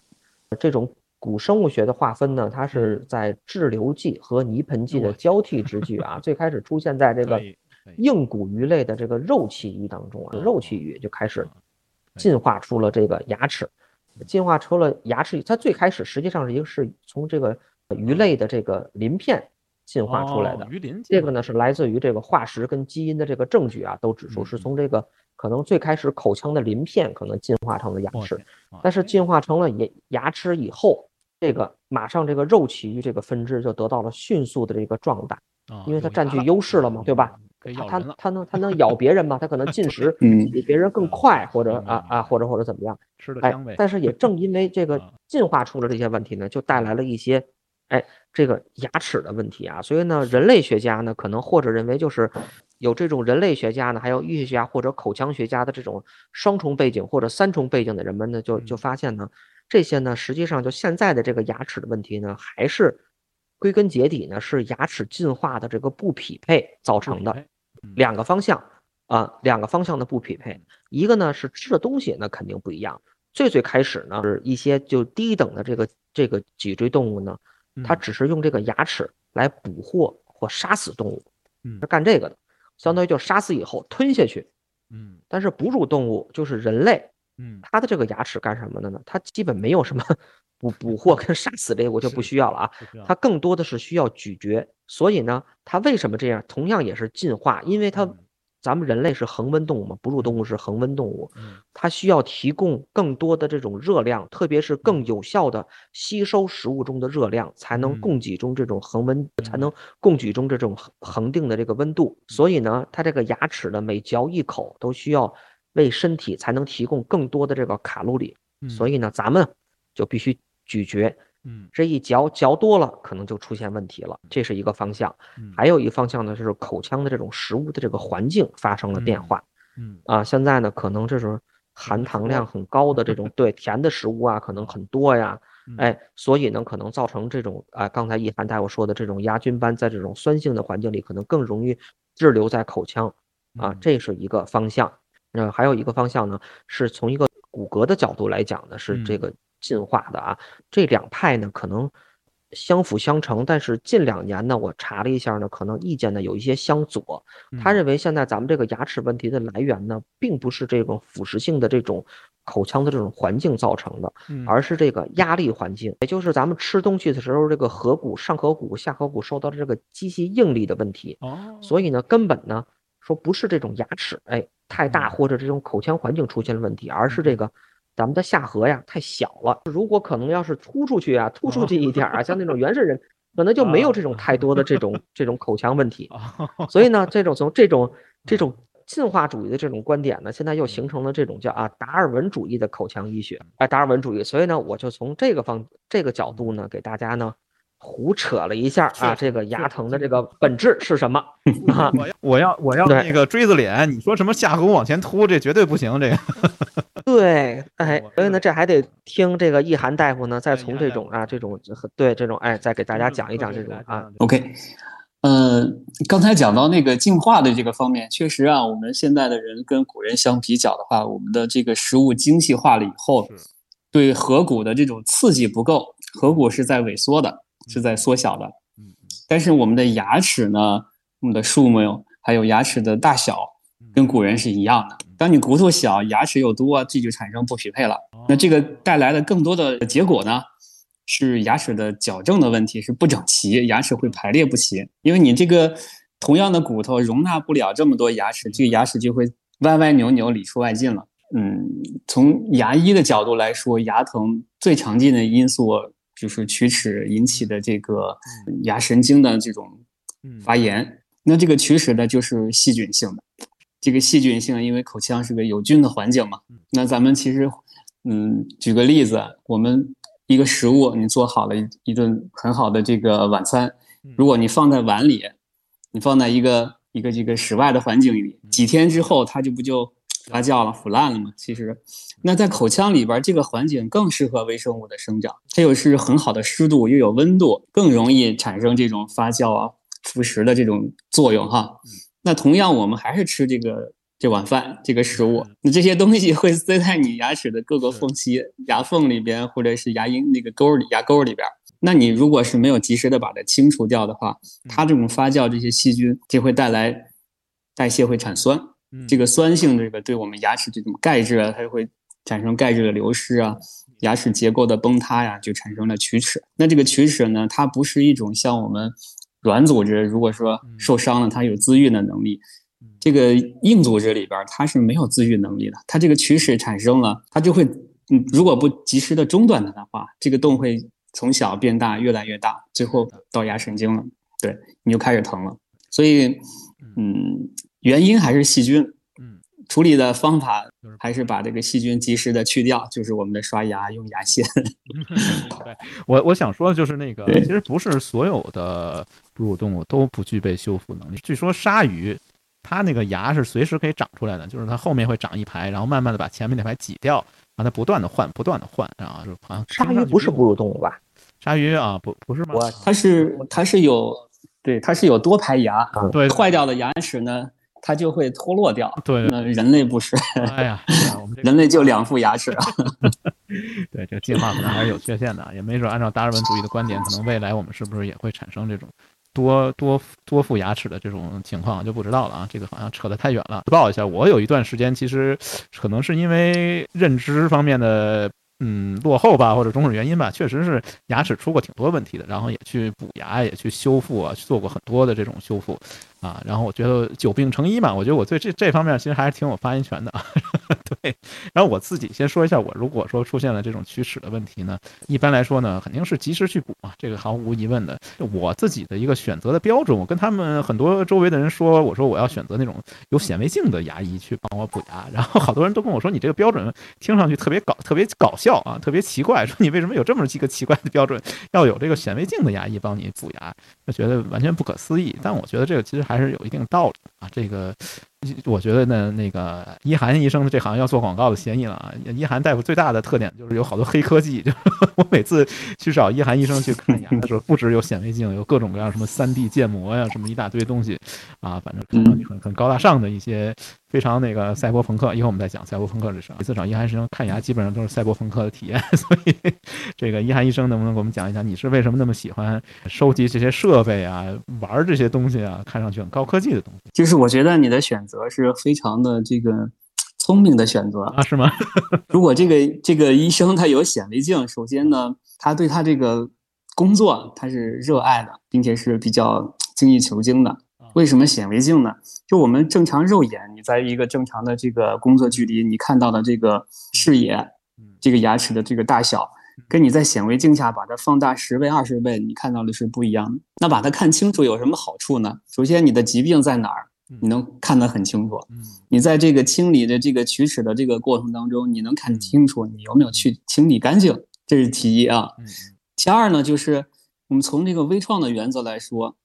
这种。古生物学的划分呢，它是在滞留纪和泥盆纪的交替之际啊，最开始出现在这个硬骨鱼类的这个肉鳍鱼当中啊，肉鳍鱼就开始进化出了这个牙齿，进化出了牙齿。它最开始实际上是一个是从这个鱼类的这个鳞片进化出来的。鱼鳞这个呢是来自于这个化石跟基因的这个证据啊，都指出是从这个可能最开始口腔的鳞片可能进化成了牙齿，但是进化成了牙牙齿以后。这个马上，这个肉鳍鱼这个分支就得到了迅速的这个壮大，因为它占据优势了嘛，对吧？它它它能它能咬别人嘛？它可能进食比别人更快，或者啊啊，或者或者怎么样？吃的香呗。但是也 正因为这个进化出了这些问题呢，就带来了一些哎，这个牙齿的问题啊。所以呢，人类学家呢，可能或者认为就是有这种人类学家呢，还有医学家或者口腔学家的这种双重背景或者三重背景的人们呢，就就发现呢，这些呢，实际上就现在的这个牙齿的问题呢，还是归根结底呢，是牙齿进化的这个不匹配造成的，两个方向啊，两个方向的不匹配，一个呢是吃的东西那肯定不一样。最最开始呢，是一些就低等的这个这个脊椎动物呢，它只是用这个牙齿来捕获或杀死动物，是干这个的，相当于就杀死以后吞下去。嗯，但是哺乳动物就是人类，嗯，它的这个牙齿干什么的呢？它基本没有什么捕捕获跟杀死这个，我就不需要了啊。它更多的是需要咀嚼。所以呢，它为什么这样？同样也是进化，因为它。咱们人类是恒温动物嘛，哺乳动物是恒温动物，它需要提供更多的这种热量，特别是更有效的吸收食物中的热量，才能供给中这种恒温，才能供给中这种恒定的这个温度。所以呢，它这个牙齿的每嚼一口都需要为身体才能提供更多的这个卡路里。所以呢，咱们就必须咀嚼。嗯，这一嚼嚼多了，可能就出现问题了。这是一个方向，还有一个方向呢，就是口腔的这种食物的这个环境发生了变化。嗯啊，现在呢，可能这种含糖量很高的这种 对甜的食物啊，可能很多呀。哎，所以呢，可能造成这种啊，刚才一涵大夫说的这种牙菌斑，在这种酸性的环境里，可能更容易滞留在口腔啊，这是一个方向。那还有一个方向呢，是从一个骨骼的角度来讲呢，是这个。进化的啊，这两派呢可能相辅相成，但是近两年呢，我查了一下呢，可能意见呢有一些相左。他认为现在咱们这个牙齿问题的来源呢，并不是这种腐蚀性的这种口腔的这种环境造成的，而是这个压力环境，也就是咱们吃东西的时候，这个颌骨、上颌骨、下颌骨受到的这个机械应力的问题。哦，所以呢，根本呢说不是这种牙齿哎太大或者这种口腔环境出现了问题，而是这个。咱们的下颌呀太小了，如果可能要是突出去啊，突出去一点啊，像那种原始人，可能就没有这种太多的这种这种口腔问题。所以呢，这种从这种这种进化主义的这种观点呢，现在又形成了这种叫啊达尔文主义的口腔医学，哎，达尔文主义。所以呢，我就从这个方这个角度呢，给大家呢。胡扯了一下啊，这个牙疼的这个本质是什么啊？我要我要我要那个锥子脸，你说什么下颌往前凸，这绝对不行。这个对，哎，所以呢，这还得听这个易涵大夫呢，再从这种啊这种对这种哎，再给大家讲一讲这种啊。OK，呃，刚才讲到那个进化的这个方面，确实啊，我们现在的人跟古人相比较的话，我们的这个食物精细化了以后，对颌骨的这种刺激不够，颌骨是在萎缩的。是在缩小的，但是我们的牙齿呢，我们的数目还有牙齿的大小，跟古人是一样的。当你骨头小，牙齿又多，这就产生不匹配了。那这个带来的更多的结果呢，是牙齿的矫正的问题，是不整齐，牙齿会排列不齐。因为你这个同样的骨头容纳不了这么多牙齿，这个牙齿就会歪歪扭扭，里出外进了。嗯，从牙医的角度来说，牙疼最常见的因素。就是龋齿引起的这个牙神经的这种发炎，那这个龋齿呢就是细菌性的。这个细菌性，因为口腔是个有菌的环境嘛。那咱们其实，嗯，举个例子，我们一个食物你做好了一一顿很好的这个晚餐，如果你放在碗里，你放在一个一个这个室外的环境里，几天之后它就不就。发酵了，腐烂了嘛？其实，那在口腔里边，这个环境更适合微生物的生长。它又是很好的湿度，又有温度，更容易产生这种发酵啊、腐蚀的这种作用哈。那同样，我们还是吃这个这碗饭这个食物，那这些东西会塞在你牙齿的各个缝隙、牙缝里边，或者是牙龈那个沟里、牙沟里边。那你如果是没有及时的把它清除掉的话，它这种发酵这些细菌就会带来代谢会产酸。这个酸性，这个对我们牙齿这种钙质啊，它就会产生钙质的流失啊，牙齿结构的崩塌呀，就产生了龋齿。那这个龋齿呢，它不是一种像我们软组织，如果说受伤了，它有自愈的能力。这个硬组织里边，它是没有自愈能力的。它这个龋齿产生了，它就会，嗯，如果不及时的中断它的话，这个洞会从小变大，越来越大，最后到牙神经了，对，你就开始疼了。所以，嗯。原因还是细菌，嗯，处理的方法还是把这个细菌及时的去掉，就是我们的刷牙用牙线。对我我想说的就是那个，其实不是所有的哺乳动物都不具备修复能力。据说鲨鱼，它那个牙是随时可以长出来的，就是它后面会长一排，然后慢慢的把前面那排挤掉，让它不断的换，不断的换，然后就好像鲨鱼不是哺乳动物吧？鲨鱼啊，不不是吗？我它是它是有对它是有多排牙，对坏掉的牙齿呢，它就会脱落掉。对，那人类不是，哎呀，人类就两副牙齿啊。对这个进化可能还是有缺陷的啊，也没准按照达尔文主义的观点，可能未来我们是不是也会产生这种多多多副牙齿的这种情况就不知道了啊。这个好像扯得太远了。报一下，我有一段时间其实可能是因为认知方面的。嗯，落后吧，或者种种原因吧，确实是牙齿出过挺多问题的，然后也去补牙，也去修复啊，去做过很多的这种修复啊。然后我觉得久病成医嘛，我觉得我对这这方面其实还是挺有发言权的啊。对，然后我自己先说一下，我如果说出现了这种龋齿的问题呢，一般来说呢，肯定是及时去补嘛，这个毫无疑问的。我自己的一个选择的标准，我跟他们很多周围的人说，我说我要选择那种有显微镜的牙医去帮我补牙，然后好多人都跟我说，你这个标准听上去特别搞，特别搞笑啊，特别奇怪，说你为什么有这么几个奇怪的标准，要有这个显微镜的牙医帮你补牙，就觉得完全不可思议。但我觉得这个其实还是有一定道理啊，这个。我觉得呢，那个一涵医生这好像要做广告的嫌疑了啊！一涵大夫最大的特点就是有好多黑科技，就我每次去找一涵医生去看牙的时候，不只有显微镜，有各种各样什么三 D 建模呀，什么一大堆东西啊，反正看上去很很高大上的一些。非常那个赛博朋克，一会儿我们再讲赛博朋克这事。每次找一涵医生看牙，基本上都是赛博朋克的体验。所以，这个一涵医生能不能给我们讲一讲，你是为什么那么喜欢收集这些设备啊，玩这些东西啊？看上去很高科技的东西。就是我觉得你的选择是非常的这个聪明的选择啊？是吗？如果这个这个医生他有显微镜，首先呢，他对他这个工作他是热爱的，并且是比较精益求精的。为什么显微镜呢？就我们正常肉眼，你在一个正常的这个工作距离，你看到的这个视野，这个牙齿的这个大小，跟你在显微镜下把它放大十倍、二十倍，你看到的是不一样的。那把它看清楚有什么好处呢？首先，你的疾病在哪儿，你能看得很清楚。你在这个清理的这个龋齿的这个过程当中，你能看清楚你有没有去清理干净，这是其一啊。其二呢，就是我们从这个微创的原则来说。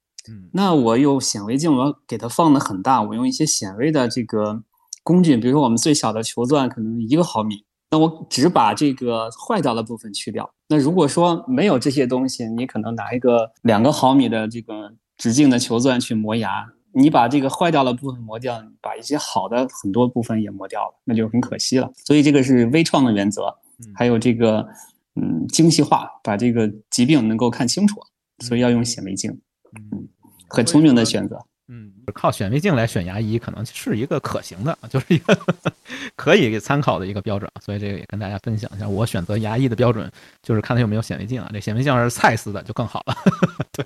那我用显微镜，我要给它放的很大，我用一些显微的这个工具，比如说我们最小的球钻可能一个毫米，那我只把这个坏掉的部分去掉。那如果说没有这些东西，你可能拿一个两个毫米的这个直径的球钻去磨牙，你把这个坏掉的部分磨掉，把一些好的很多部分也磨掉了，那就很可惜了。所以这个是微创的原则，还有这个嗯精细化，把这个疾病能够看清楚，所以要用显微镜。嗯。很聪明的选择，嗯，靠显微镜来选牙医可能是一个可行的，就是一个可以参考的一个标准，所以这个也跟大家分享一下。我选择牙医的标准就是看他有没有显微镜啊，这显微镜是蔡司的就更好了。对，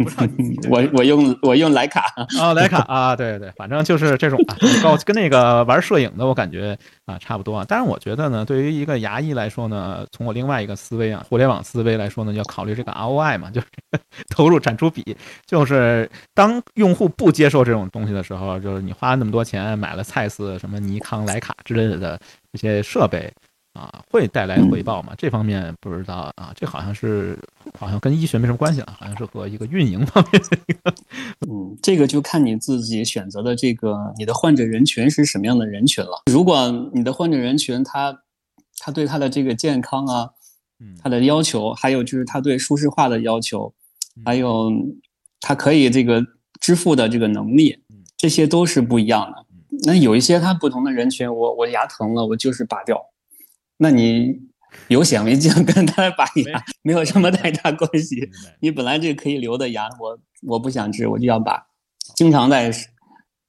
我我用我用徕卡啊，徕卡啊，对对对，反正就是这种啊，高跟那个玩摄影的我感觉啊差不多啊。但是我觉得呢，对于一个牙医来说呢，从我另外一个思维啊，互联网思维来说呢，要考虑这个 ROI 嘛，就是 投入产出比，就是当用户不接受这种东西的时候，就是你花那么多钱买了蔡司、什么尼康、徕卡之类的这些设备。啊，会带来回报吗？这方面不知道啊，这好像是好像跟医学没什么关系了，好像是和一个运营方面的一个。嗯，这个就看你自己选择的这个你的患者人群是什么样的人群了。如果你的患者人群他他对他的这个健康啊，他的要求，还有就是他对舒适化的要求，还有他可以这个支付的这个能力，这些都是不一样的。那有一些他不同的人群，我我牙疼了，我就是拔掉。那你有显微镜跟他拔牙没有什么太大关系。你本来这个可以留的牙，我我不想治，我就要拔。经常在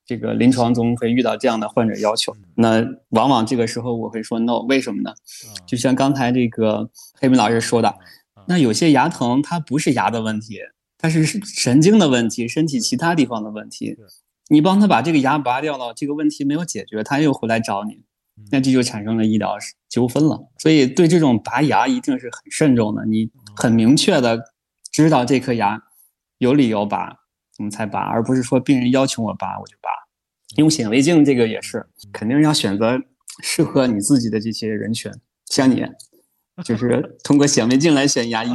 这个临床中会遇到这样的患者要求，那往往这个时候我会说 no，为什么呢？就像刚才这个黑明老师说的，那有些牙疼它不是牙的问题，它是神经的问题，身体其他地方的问题。你帮他把这个牙拔掉了，这个问题没有解决，他又回来找你。那这就产生了医疗纠纷了，所以对这种拔牙一定是很慎重的。你很明确的知道这颗牙有理由拔，我们才拔，而不是说病人要求我拔我就拔。用显微镜这个也是，肯定要选择适合你自己的这些人群，像你，就是通过显微镜来选牙医。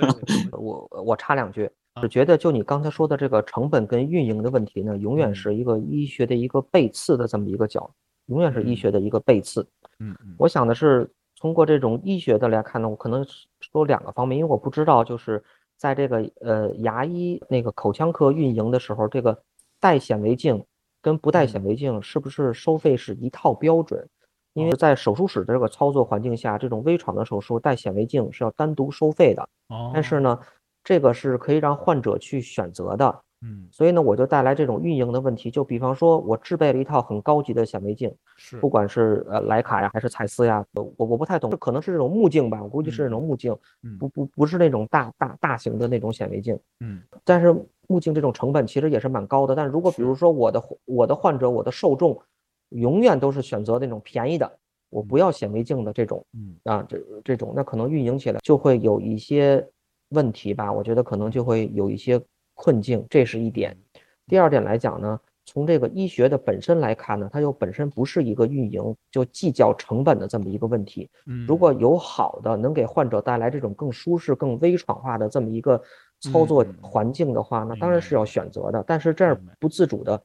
我我插两句，我觉得就你刚才说的这个成本跟运营的问题呢，永远是一个医学的一个背刺的这么一个角，永远是医学的一个背刺。嗯，我想的是通过这种医学的来看呢，我可能说两个方面，因为我不知道就是在这个呃牙医那个口腔科运营的时候，这个带显微镜跟不带显微镜是不是收费是一套标准？因为在手术室的这个操作环境下，这种微创的手术带显微镜是要单独收费的。哦，但是呢，这个是可以让患者去选择的。嗯，所以呢，我就带来这种运营的问题。就比方说，我制备了一套很高级的显微镜，是不管是呃徕卡呀，还是蔡司呀，我我不太懂，这可能是这种目镜吧，我估计是那种目镜，嗯不不不是那种大大大型的那种显微镜。嗯，但是目镜这种成本其实也是蛮高的。但如果比如说我的我的患者，我的受众永远都是选择那种便宜的，我不要显微镜的这种，嗯啊这这种，那可能运营起来就会有一些问题吧。我觉得可能就会有一些。困境，这是一点。第二点来讲呢，从这个医学的本身来看呢，它又本身不是一个运营就计较成本的这么一个问题。嗯，如果有好的能给患者带来这种更舒适、更微创化的这么一个操作环境的话，那当然是要选择的。但是这儿不自主的，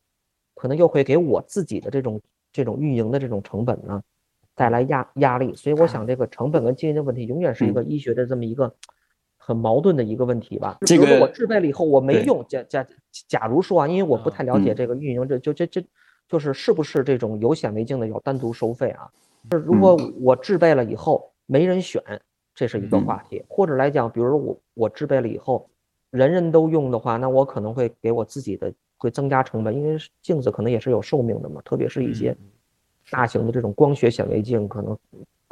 可能又会给我自己的这种这种运营的这种成本呢带来压压力。所以我想，这个成本跟经营的问题，永远是一个医学的这么一个。很矛盾的一个问题吧。这个我制备了以后我没用，假假假如说啊，因为我不太了解这个运营，这就这这就是是不是这种有显微镜的要单独收费啊？就是如果我制备了以后没人选，这是一个话题。或者来讲，比如说我我制备了以后，人人都用的话，那我可能会给我自己的会增加成本，因为镜子可能也是有寿命的嘛，特别是一些大型的这种光学显微镜，可能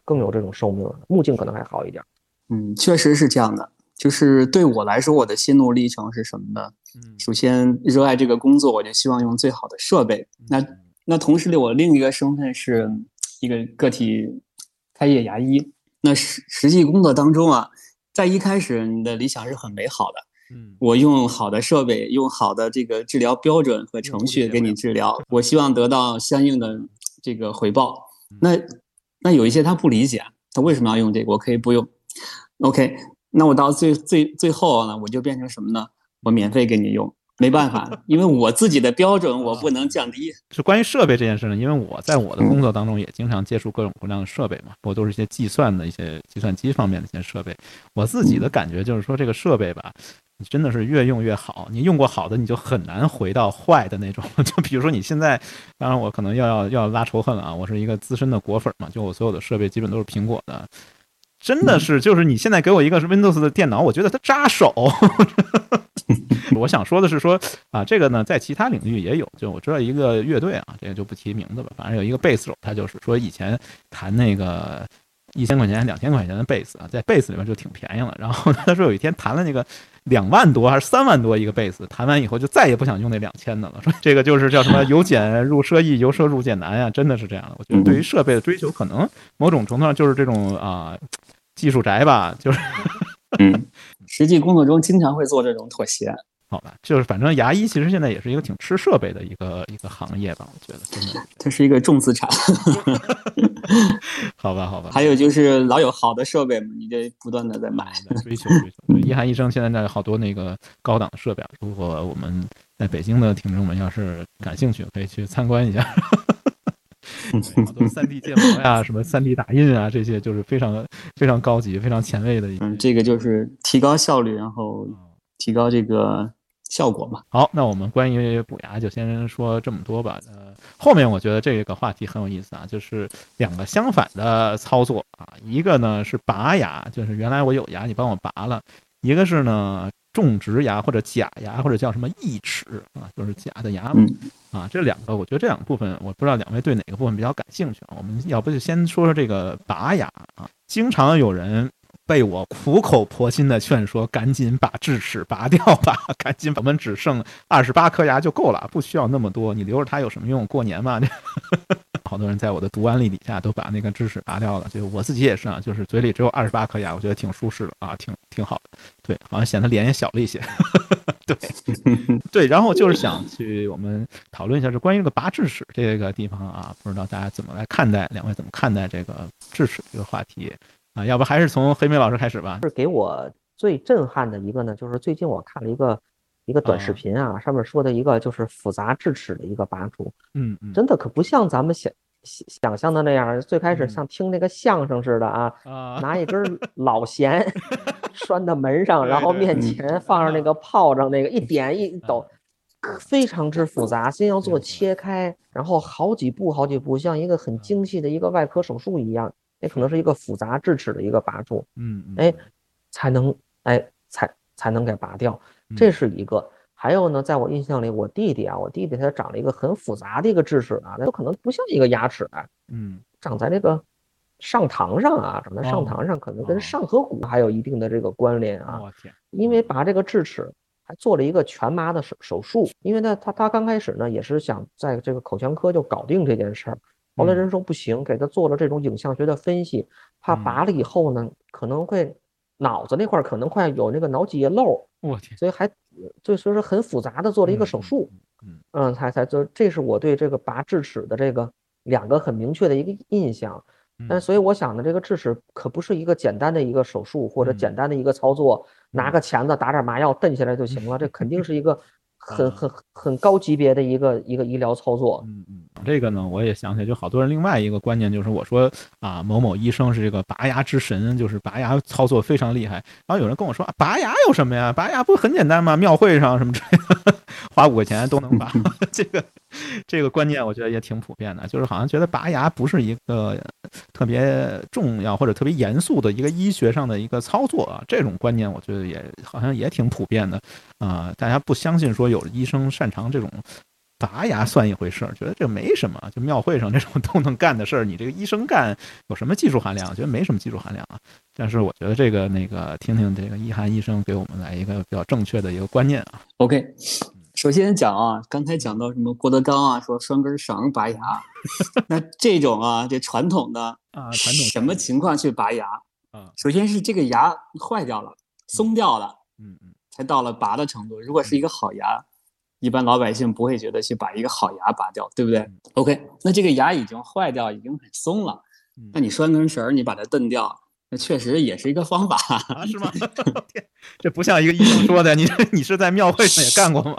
更有这种寿命。目镜可能还好一点。嗯，确实是这样的。就是对我来说，我的心路历程是什么呢？嗯，首先热爱这个工作，我就希望用最好的设备。那那同时呢，我另一个身份是一个个体开业牙医。那实实际工作当中啊，在一开始你的理想是很美好的。嗯，我用好的设备，用好的这个治疗标准和程序给你治疗，我希望得到相应的这个回报。那那有一些他不理解，他为什么要用这个？我可以不用。OK。那我到最最最后呢，我就变成什么呢？我免费给你用，没办法，因为我自己的标准我不能降低。是关于设备这件事呢，因为我在我的工作当中也经常接触各种各样的设备嘛，我都是一些计算的一些计算机方面的一些设备。我自己的感觉就是说，这个设备吧，你真的是越用越好。你用过好的，你就很难回到坏的那种。就比如说你现在，当然我可能要要要拉仇恨了啊，我是一个资深的果粉嘛，就我所有的设备基本都是苹果的。真的是，就是你现在给我一个是 Windows 的电脑，我觉得它扎手。我想说的是说啊，这个呢，在其他领域也有。就我知道一个乐队啊，这个就不提名字了，反正有一个贝斯手，他就是说以前弹那个一千块钱、两千块钱的贝斯啊，在贝斯里面就挺便宜了。然后他说有一天弹了那个两万多还是三万多一个贝斯，弹完以后就再也不想用那两千的了。说这个就是叫什么由俭入奢易，由奢入俭难呀，真的是这样的。我觉得对于设备的追求，可能某种程度上就是这种啊。技术宅吧，就是，嗯，实际工作中经常会做这种妥协，好吧，就是反正牙医其实现在也是一个挺吃设备的一个一个行业吧，我觉得真的，它是一个重资产，好吧，好吧。还有就是老有好的设备嘛，你得不断的在买，追求追求。一涵医生现在在好多那个高档的设备，如果我们在北京的听众们要是感兴趣，可以去参观一下。好多三 D 建模呀，什么三 D 打印啊，这些就是非常非常高级、非常前卫的。嗯，这个就是提高效率，然后提高这个效果嘛。好，那我们关于补牙就先说这么多吧。呃，后面我觉得这个话题很有意思啊，就是两个相反的操作啊，一个呢是拔牙，就是原来我有牙，你帮我拔了；一个是呢。种植牙或者假牙或者叫什么义齿啊，就是假的牙嘛啊，这两个我觉得这两个部分，我不知道两位对哪个部分比较感兴趣啊？我们要不就先说说这个拔牙啊，经常有人。被我苦口婆心的劝说，赶紧把智齿拔掉吧，赶紧，我们只剩二十八颗牙就够了，不需要那么多，你留着它有什么用？过年嘛，好多人在我的读完例底下都把那个智齿拔掉了，就我自己也是啊，就是嘴里只有二十八颗牙，我觉得挺舒适的啊，挺挺好的，对，好像显得脸也小了一些。对对，然后就是想去我们讨论一下，是关于这个拔智齿这个地方啊，不知道大家怎么来看待，两位怎么看待这个智齿这个话题啊？要不还是从黑妹老师开始吧？是给我最震撼的一个呢，就是最近我看了一个一个短视频啊，上面说的一个就是复杂智齿的一个拔除，嗯嗯，真的可不像咱们想想想象的那样，最开始嗯像听那个相声似的啊，啊，拿一根老弦 拴到门上，然后面前放上那个炮仗，那个一点一抖，非常之复杂。先要做切开，然后好几步好几步，像一个很精细的一个外科手术一样。那可能是一个复杂智齿的一个拔除，嗯嗯，哎，才能哎才才能给拔掉。这是一个。还有呢，在我印象里，我弟弟啊，我弟弟他长了一个很复杂的一个智齿啊，那都可能不像一个牙齿啊，嗯长在这个上膛上啊，长在上膛上，可能跟上颌骨还有一定的这个关联啊。我天，因为拔这个智齿还做了一个全麻的手手术，因为呢，他他刚开始呢也是想在这个口腔科就搞定这件事儿，后来人说不行，给他做了这种影像学的分析，怕嗯。拔了以后呢可能会脑子那块儿可能快有那个脑脊液漏，我天，所以还就所以说很复杂的做了一个手术，嗯嗯，才才就这是我对这个拔智齿的这个两个很明确的一个印象。但嗯所以我想呢，这个智齿可不是一个简单的一个手术或者简单的一个操作，拿个钳子打点麻药蹬下来就行了。这 肯定是一个很很很高级别的一个一个医疗操作。嗯嗯，这个呢，我也想起来，就好多人另外一个观念就是，我说啊，某某医生是这个拔牙之神，就是拔牙操作非常厉害。然后有人跟我说，啊、拔牙有什么呀？拔牙不很简单吗？庙会上什么之类的，花五块钱都能拔。这个这个观念，我觉得也挺普遍的，就是好像觉得拔牙不是一个特别重要或者特别严肃的一个医学上的一个操作啊。这种观念，我觉得也好像也挺普遍的啊、大家不相信说有医生擅长这种。拔牙算一回事儿，觉得这没什么，就庙会上这种 都能干的事儿，你这个医生干有什么技术含量？觉得没什么技术含量啊。但是我觉得这个那个，听听这个一涵医生给我们来一个比较正确的一个观念啊。OK，首先讲啊，刚才讲到什么郭德纲啊，说拴根绳拔牙，那这种啊，这传统的啊，传统什么情况去拔牙？啊，首先是这个牙坏掉了，松掉了，嗯嗯才到了拔的程度。如果是一个好牙，一般老百姓不会觉得去把一个好牙拔掉，对不对？OK，那这个牙已经坏掉，已经很松了，嗯那你拴根绳儿，你把它蹬掉，那确实也是一个方法。啊，是吗？这不像一个医生说的，你你是在庙会上也干过吗？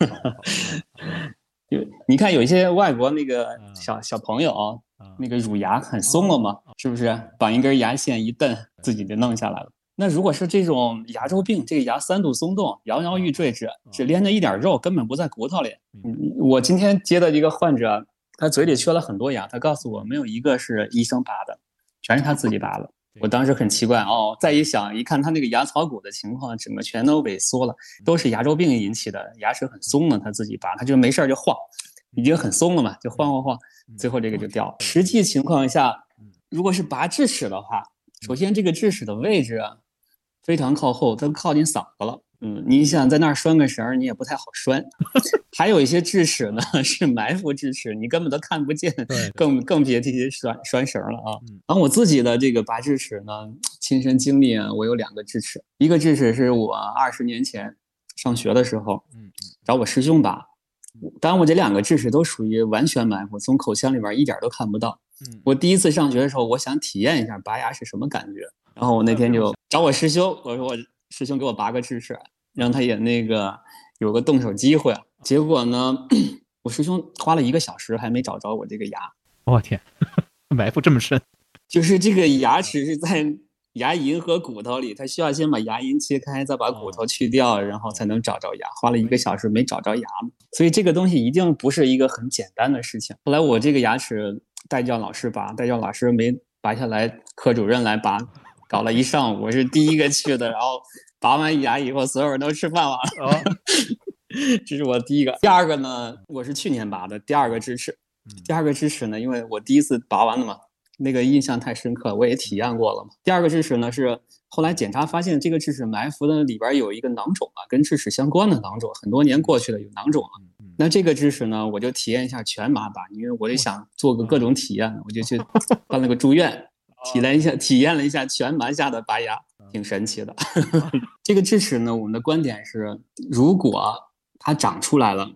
有你看有一些外国那个嗯小小朋友，啊那个乳牙很松了嘛，是不是？绑一根牙线一蹬，自己就弄下来了。那如果是这种牙周病，这个牙三度松动、摇摇欲坠，只只连着一点肉，根本不在骨头里。我今天接的一个患者，他嘴里缺了很多牙，他告诉我没有一个是医生拔的，全是他自己拔的。我当时很奇怪哦，再一想，一看他那个牙槽骨的情况，整个全都萎缩了，都是牙周病引起的，牙齿很松了，他自己拔，他就没事儿就晃，已经很松了嘛，就晃晃晃，最后这个就掉了。实际情况下，如果是拔智齿的话，首先这个智齿的位置啊，非常靠后，它靠近嗓子了。嗯，你想在那儿拴个绳儿，你也不太好拴。还有一些智齿呢 是埋伏智齿，你根本都看不见，对更更别提拴拴绳儿了啊嗯。然后我自己的这个拔智齿呢，亲身经历啊，我有两个智齿，一个智齿是我二十年前上学的时候嗯找我师兄拔，当然我这两个智齿都属于完全埋伏，从口腔里边一点儿都看不到。嗯我第一次上学的时候，我想体验一下拔牙是什么感觉，然后我那天就找我师兄，我说我师兄给我拔个智齿，让他也那个有个动手机会。结果呢，我师兄花了一个小时还没找着我这个牙，我天，埋伏这么深，就是这个牙齿是在牙龈和骨头里，他需要先把牙龈切开，再把骨头去掉，然后才能找着牙。花了一个小时没找着牙，所以这个东西一定不是一个很简单的事情。后来我这个牙齿代教老师拔，代教老师没拔下来，科主任来拔，搞了一上午，我是第一个去的，然后拔完牙以后，所有人都吃饭完了。哦，这是我第一个。第二个呢，我是去年拔的第二个智齿。第二个智齿呢，因为我第一次拔完了嘛，那个印象太深刻，我也体验过了嘛。第二个智齿呢是后来检查发现，这个智齿埋伏的里边有一个囊肿啊，跟智齿相关的囊肿，很多年过去了有囊肿啊。那这个智齿呢，我就体验一下全麻吧，因为我就想做个各种体验，我就去 办了个住院，体验一下，体验了一下全麻下的拔牙，挺神奇的。这个智齿呢，我们的观点是，如果它长出来了。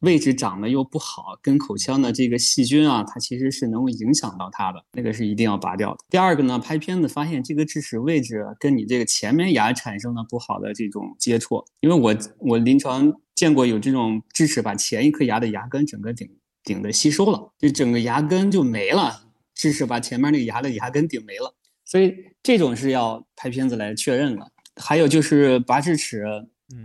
位置长得又不好，跟口腔的这个细菌啊，它其实是能够影响到它的，那个是一定要拔掉的。第二个呢，拍片子发现这个智齿位置跟你这个前面牙产生了不好的这种接触，因为我我临床见过有这种智齿把前一颗牙的牙根整个顶顶的吸收了，就整个牙根就没了，智齿把前面那个牙的牙根顶没了，所以这种是要拍片子来确认的。还有就是拔智齿，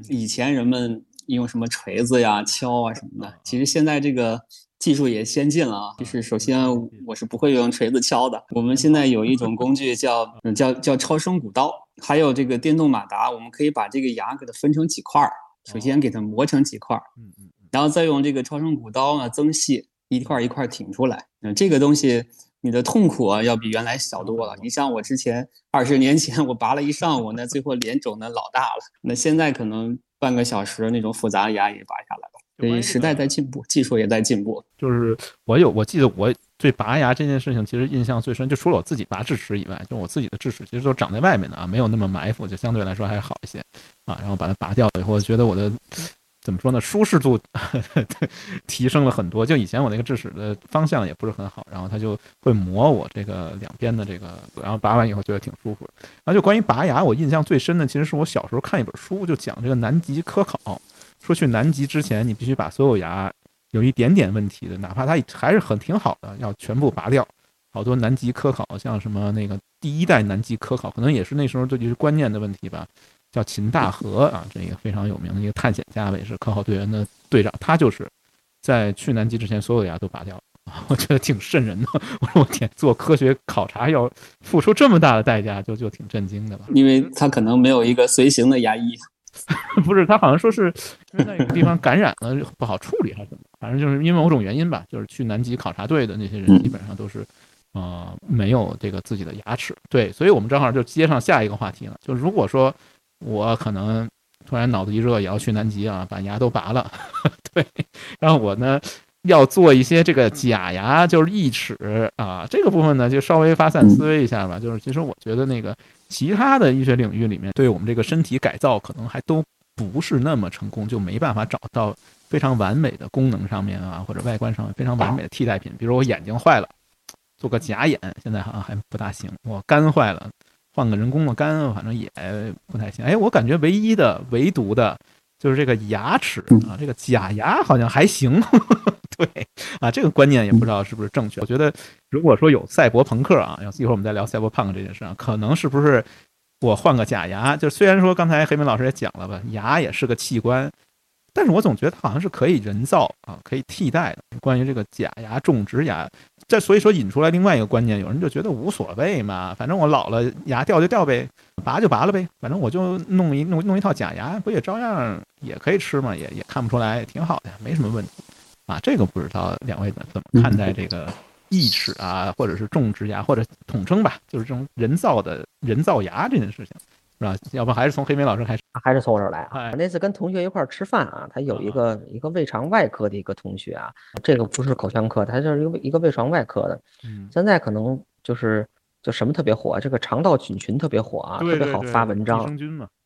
以前人们。用什么锤子呀、敲啊什么的，其实现在这个技术也先进了啊。就是首先我是不会用锤子敲的，我们现在有一 种工具叫叫叫超声骨刀，还有这个电动马达，我们可以把这个牙给它分成几块儿，首先给它磨成几块儿，嗯嗯，然后再用这个超声骨刀呢增细，一块一块挺出来。嗯，这个东西你的痛苦啊要比原来小多了。你像我之前二十年前我拔了一上午，那最后脸肿的老大了，那现在可能。半个小时那种复杂的牙也拔下来了，所以时代在进步，技术也在进步。就是我有，我记得我对拔牙这件事情其实印象最深，就除了我自己拔智齿以外，就我自己的智齿其实都长在外面的啊，没有那么埋伏，就相对来说还好一些啊。然后把它拔掉了以后，觉得我的。怎么说呢？舒适度 提升了很多。就以前我那个智齿的方向也不是很好，然后它就会磨我这个两边的这个，然后拔完以后觉得挺舒服。然后就关于拔牙，我印象最深的其实是我小时候看一本书，就讲这个南极科考，说去南极之前你必须把所有牙有一点点问题的，哪怕它还是很挺好的，要全部拔掉。好多南极科考，像什么那个第一代南极科考，可能也是那时候这就是观念的问题吧。叫秦大河啊，这个非常有名的一个探险家，也是科考队员的队长。他就是在去南极之前，所有的牙都拔掉了。我觉得挺瘆人的。我说我天，做科学考察要付出这么大的代价，就就挺震惊的吧？因为他可能没有一个随行的牙医。不是，他好像说是因为那个地方感染了不好处理还是怎么？反正就是因为某种原因吧。就是去南极考察队的那些人基本上都是呃没有这个自己的牙齿。对，所以我们正好就接上下一个话题了。就如果说。我可能突然脑子一热，也要去南极啊，把牙都拔了。对，然后我呢要做一些这个假牙，就是义齿啊。这个部分呢，就稍微发散思维一下吧。就是其实我觉得那个其他的医学领域里面，对我们这个身体改造可能还都不是那么成功，就没办法找到非常完美的功能上面啊，或者外观上非常完美的替代品。比如我眼睛坏了，做个假眼，现在好像还不大行。我肝坏了。换个人工的肝，反正也不太行。哎，我感觉唯一的、唯独的，就是这个牙齿啊，这个假牙好像还行。对啊，这个观念也不知道是不是正确。我觉得，如果说有赛博朋克啊，要一会儿我们再聊赛博朋克这件事啊，可能是不是我换个假牙？就虽然说刚才黑明老师也讲了吧，牙也是个器官。但是我总觉得它好像是可以人造啊，可以替代的。关于这个假牙、种植牙，这所以说引出来另外一个观念，有人就觉得无所谓嘛，反正我老了牙掉就掉呗，拔就拔了呗，反正我就弄一弄弄一套假牙，不也照样也可以吃嘛，也也看不出来，挺好的，没什么问题啊。这个不知道两位怎么看待这个义齿啊，或者是种植牙，或者统称吧，就是这种人造的人造牙这件事情。是吧？要不还是从黑明老师开始？还是从我这儿来啊？那次跟同学一块儿吃饭啊，他有一个一个胃肠外科的一个同学啊，这个不是口腔科，他就是一个一个胃肠外科的。嗯，现在可能就是就什么特别火，这个肠道菌群特别火啊，特别好发文章，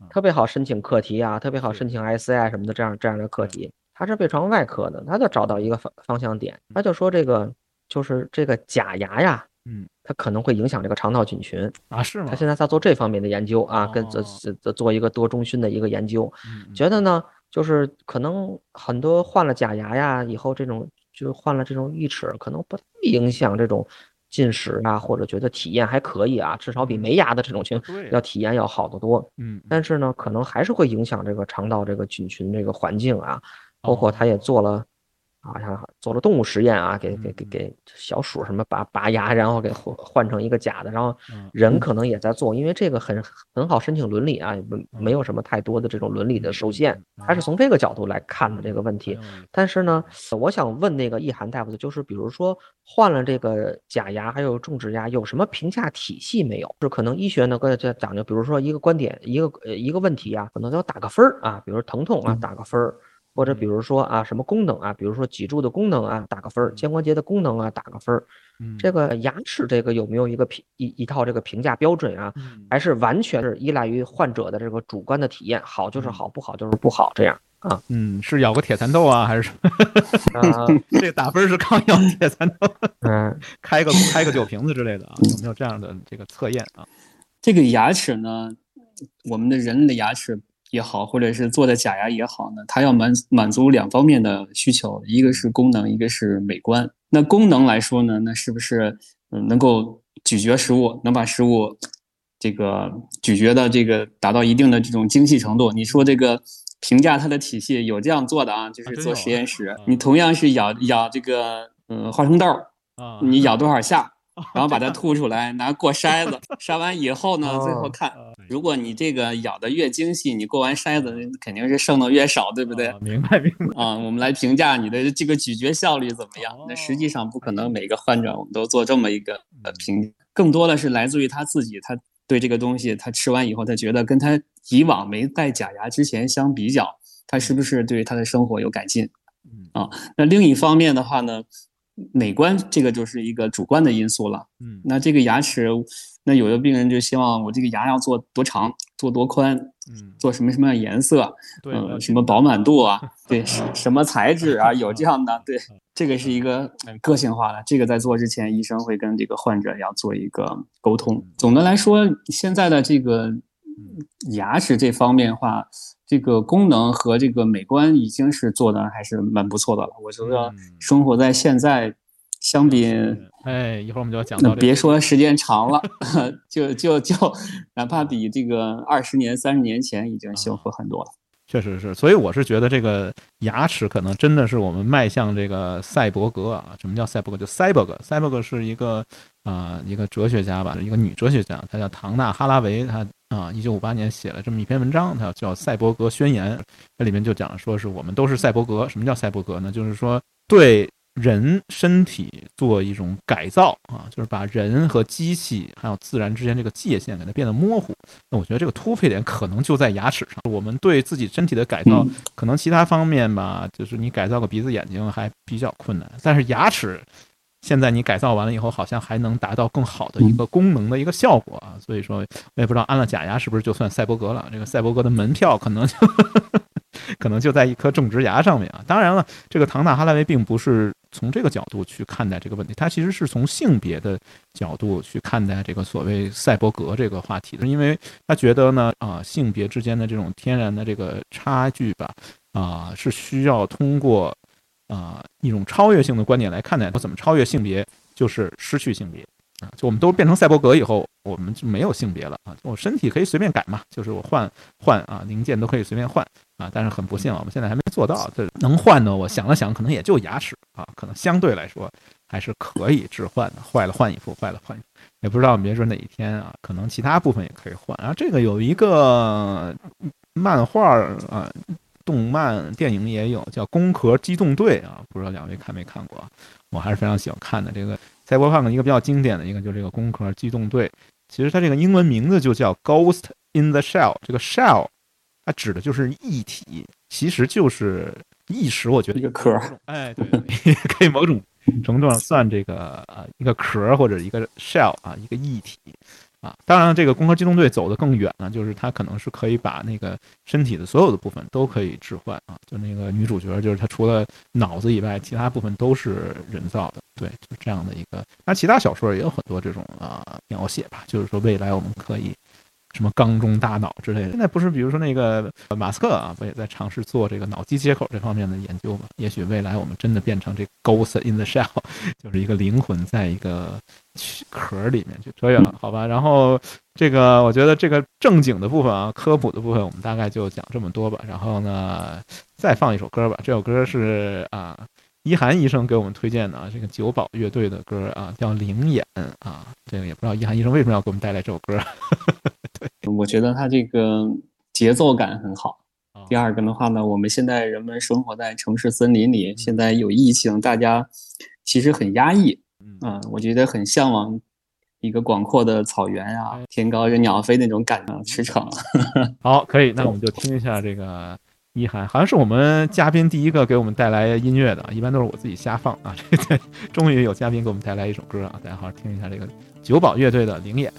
特别好申请课题啊，特别好申请 S I 什么的这样这样的课题。他是胃肠外科的，他就找到一个方方向点，他就说这个就是这个假牙呀。嗯，它可能会影响这个肠道菌群啊？是吗？他现在在做这方面的研究啊，跟这这做一个多中心的一个研究，觉得呢，就是可能很多换了假牙呀，以后这种就换了这种义齿，可能不影响这种进食啊，或者觉得体验还可以啊，至少比没牙的这种情要体验要好得多。嗯，但是呢，可能还是会影响这个肠道这个菌群这个环境啊，包括他也做了。好像做了动物实验啊，给给给给小鼠什么拔拔牙，然后给换换成一个假的，然后人可能也在做，因为这个很很好申请伦理啊，没没有什么太多的这种伦理的受限，他是从这个角度来看的这个问题。但是呢，我想问那个易涵大夫的就是，比如说换了这个假牙，还有种植牙，有什么评价体系没有？是可能医学呢，各这讲究，比如说一个观点，一个呃一个问题啊，可能要打个分儿啊，比如疼痛啊，打个分儿。或者比如说啊，什么功能啊，比如说脊柱的功能啊，打个分儿；肩关节的功能啊，打个分儿。嗯这个牙齿这个有没有一个评一一套这个评价标准啊？嗯还是完全是依赖于患者的这个主观的体验，好就是好，不好就是不好这样啊？嗯，是咬个铁蚕豆啊，还是什么？啊，这打分是刚咬铁蚕豆，嗯 开个开个酒瓶子之类的啊？有没有这样的这个测验啊？这个牙齿呢，我们的人类的牙齿也好，或者是做的假牙也好呢，它要满满足两方面的需求，一个是功能，一个是美观。那功能来说呢，那是不是嗯能够咀嚼食物，能把食物这个咀嚼的这个达到一定的这种精细程度？你说这个评价它的体系有这样做的啊，就是做实验室啊，你同样是咬咬这个嗯花生豆儿，啊，你咬多少下？然后把它吐出来，拿过筛子，筛完以后呢，最后哦看，如果你这个咬的越精细，你过完筛子肯定是剩的越少，对不对？啊明白明白。啊，我们来评价你的这个咀嚼效率怎么样？那实际上不可能每个患者我们都做这么一个呃评，更多的是来自于他自己，他对这个东西，他吃完以后，他觉得跟他以往没戴假牙之前相比较，他是不是对他的生活有改进？嗯啊，那另一方面的话呢，美观这个就是一个主观的因素了。嗯那这个牙齿，那有的病人就希望我这个牙要做多长，做多宽，嗯，做什么什么样颜色，对，呃，什么饱满度啊，对，什什么材质啊，有这样的，对，这个是一个呃个性化的，这个在做之前，医生会跟这个患者要做一个沟通。总的来说，现在的这个牙齿这方面的话，这个功能和这个美观已经是做的还是蛮不错的了。我觉得嗯生活在现在，相比哎，一会儿我们就要讲到这个别说时间长了，就就就哪怕比这个二十年、三十年前已经幸福很多了。确实是，所以我是觉得这个牙齿可能真的是我们迈向这个赛博格啊。什么叫赛博格？就 cyborg，cyborg 是一个啊、一个哲学家吧，一个女哲学家，她叫唐纳哈拉维，她啊一九五八年写了这么一篇文章，它叫《赛博格宣言》，这里面就讲说是我们都是赛博格。什么叫赛博格呢？就是说对人身体做一种改造啊，就是把人和机器还有自然之间这个界限给它变得模糊。那我觉得这个突破点可能就在牙齿上。我们对自己身体的改造，嗯可能其他方面吧，就是你改造个鼻子、眼睛还比较困难，但是牙齿。现在你改造完了以后，好像还能达到更好的一个功能的一个效果啊，所以说我也不知道安了假牙是不是就算赛博格了。这个赛博格的门票可能就 可能就在一颗种植牙上面啊。当然了，这个唐纳哈拉维并不是从这个角度去看待这个问题，他其实是从性别的角度去看待这个所谓赛博格这个话题的，因为他觉得呢，啊，性别之间的这种天然的这个差距吧，啊，是需要通过啊一种超越性的观点来看待。怎么超越性别，就是失去性别。啊，就我们都变成赛博格以后，我们就没有性别了啊！我身体可以随便改嘛，就是我换换啊，零件都可以随便换啊。但是很不幸啊，我们现在还没做到。这能换呢？我想了想，可能也就牙齿啊，可能相对来说还是可以置换的。坏了换一副，坏了换一副，也不知道别说哪一天啊，可能其他部分也可以换。然后这个有一个漫画啊。动漫电影也有叫《攻壳机动队》啊，不知道两位看没看过？我还是非常喜欢看的。这个赛博朋克一个比较经典的一个就是这个《攻壳机动队》，其实它这个英文名字就叫《Ghost in the Shell》。这个 shell 它指的就是液体，其实就是意识。我觉得一个壳儿，哎，对，可以某种程度上算这个呃一个壳或者一个 shell 啊，一个液体。啊，当然，这个《攻壳机动队》走得更远了，就是他可能是可以把那个身体的所有的部分都可以置换啊。就那个女主角，就是她除了脑子以外，其他部分都是人造的。对，就这样的一个。那其他小说也有很多这种啊描写吧，就是说未来我们可以什么缸中大脑之类的。现在不是，比如说那个马斯克啊，不也在尝试做这个脑机接口这方面的研究吗？也许未来我们真的变成这 ghost in the shell，就是一个灵魂在一个壳里面去。扯远了，好吧。然后这个，我觉得这个正经的部分啊，科普的部分，我们大概就讲这么多吧。然后呢，再放一首歌吧。这首歌是啊，一涵医生给我们推荐的啊，这个九宝乐队的歌啊，叫《灵眼》啊。这个也不知道一涵医生为什么要给我们带来这首歌。我觉得他这个节奏感很好啊。第二个的话呢，我们现在人们生活在城市森林里，现在有疫情，大家其实很压抑嗯啊、我觉得很向往一个广阔的草原啊，天高任鸟飞那种感觉，驰骋。好，可以，那我们就听一下这个一一涵，好像是我们嘉宾第一个给我们带来音乐的，一般都是我自己瞎放啊。这终于有嘉宾给我们带来一首歌啊，大家好好听一下这个九宝乐队的《灵眼》。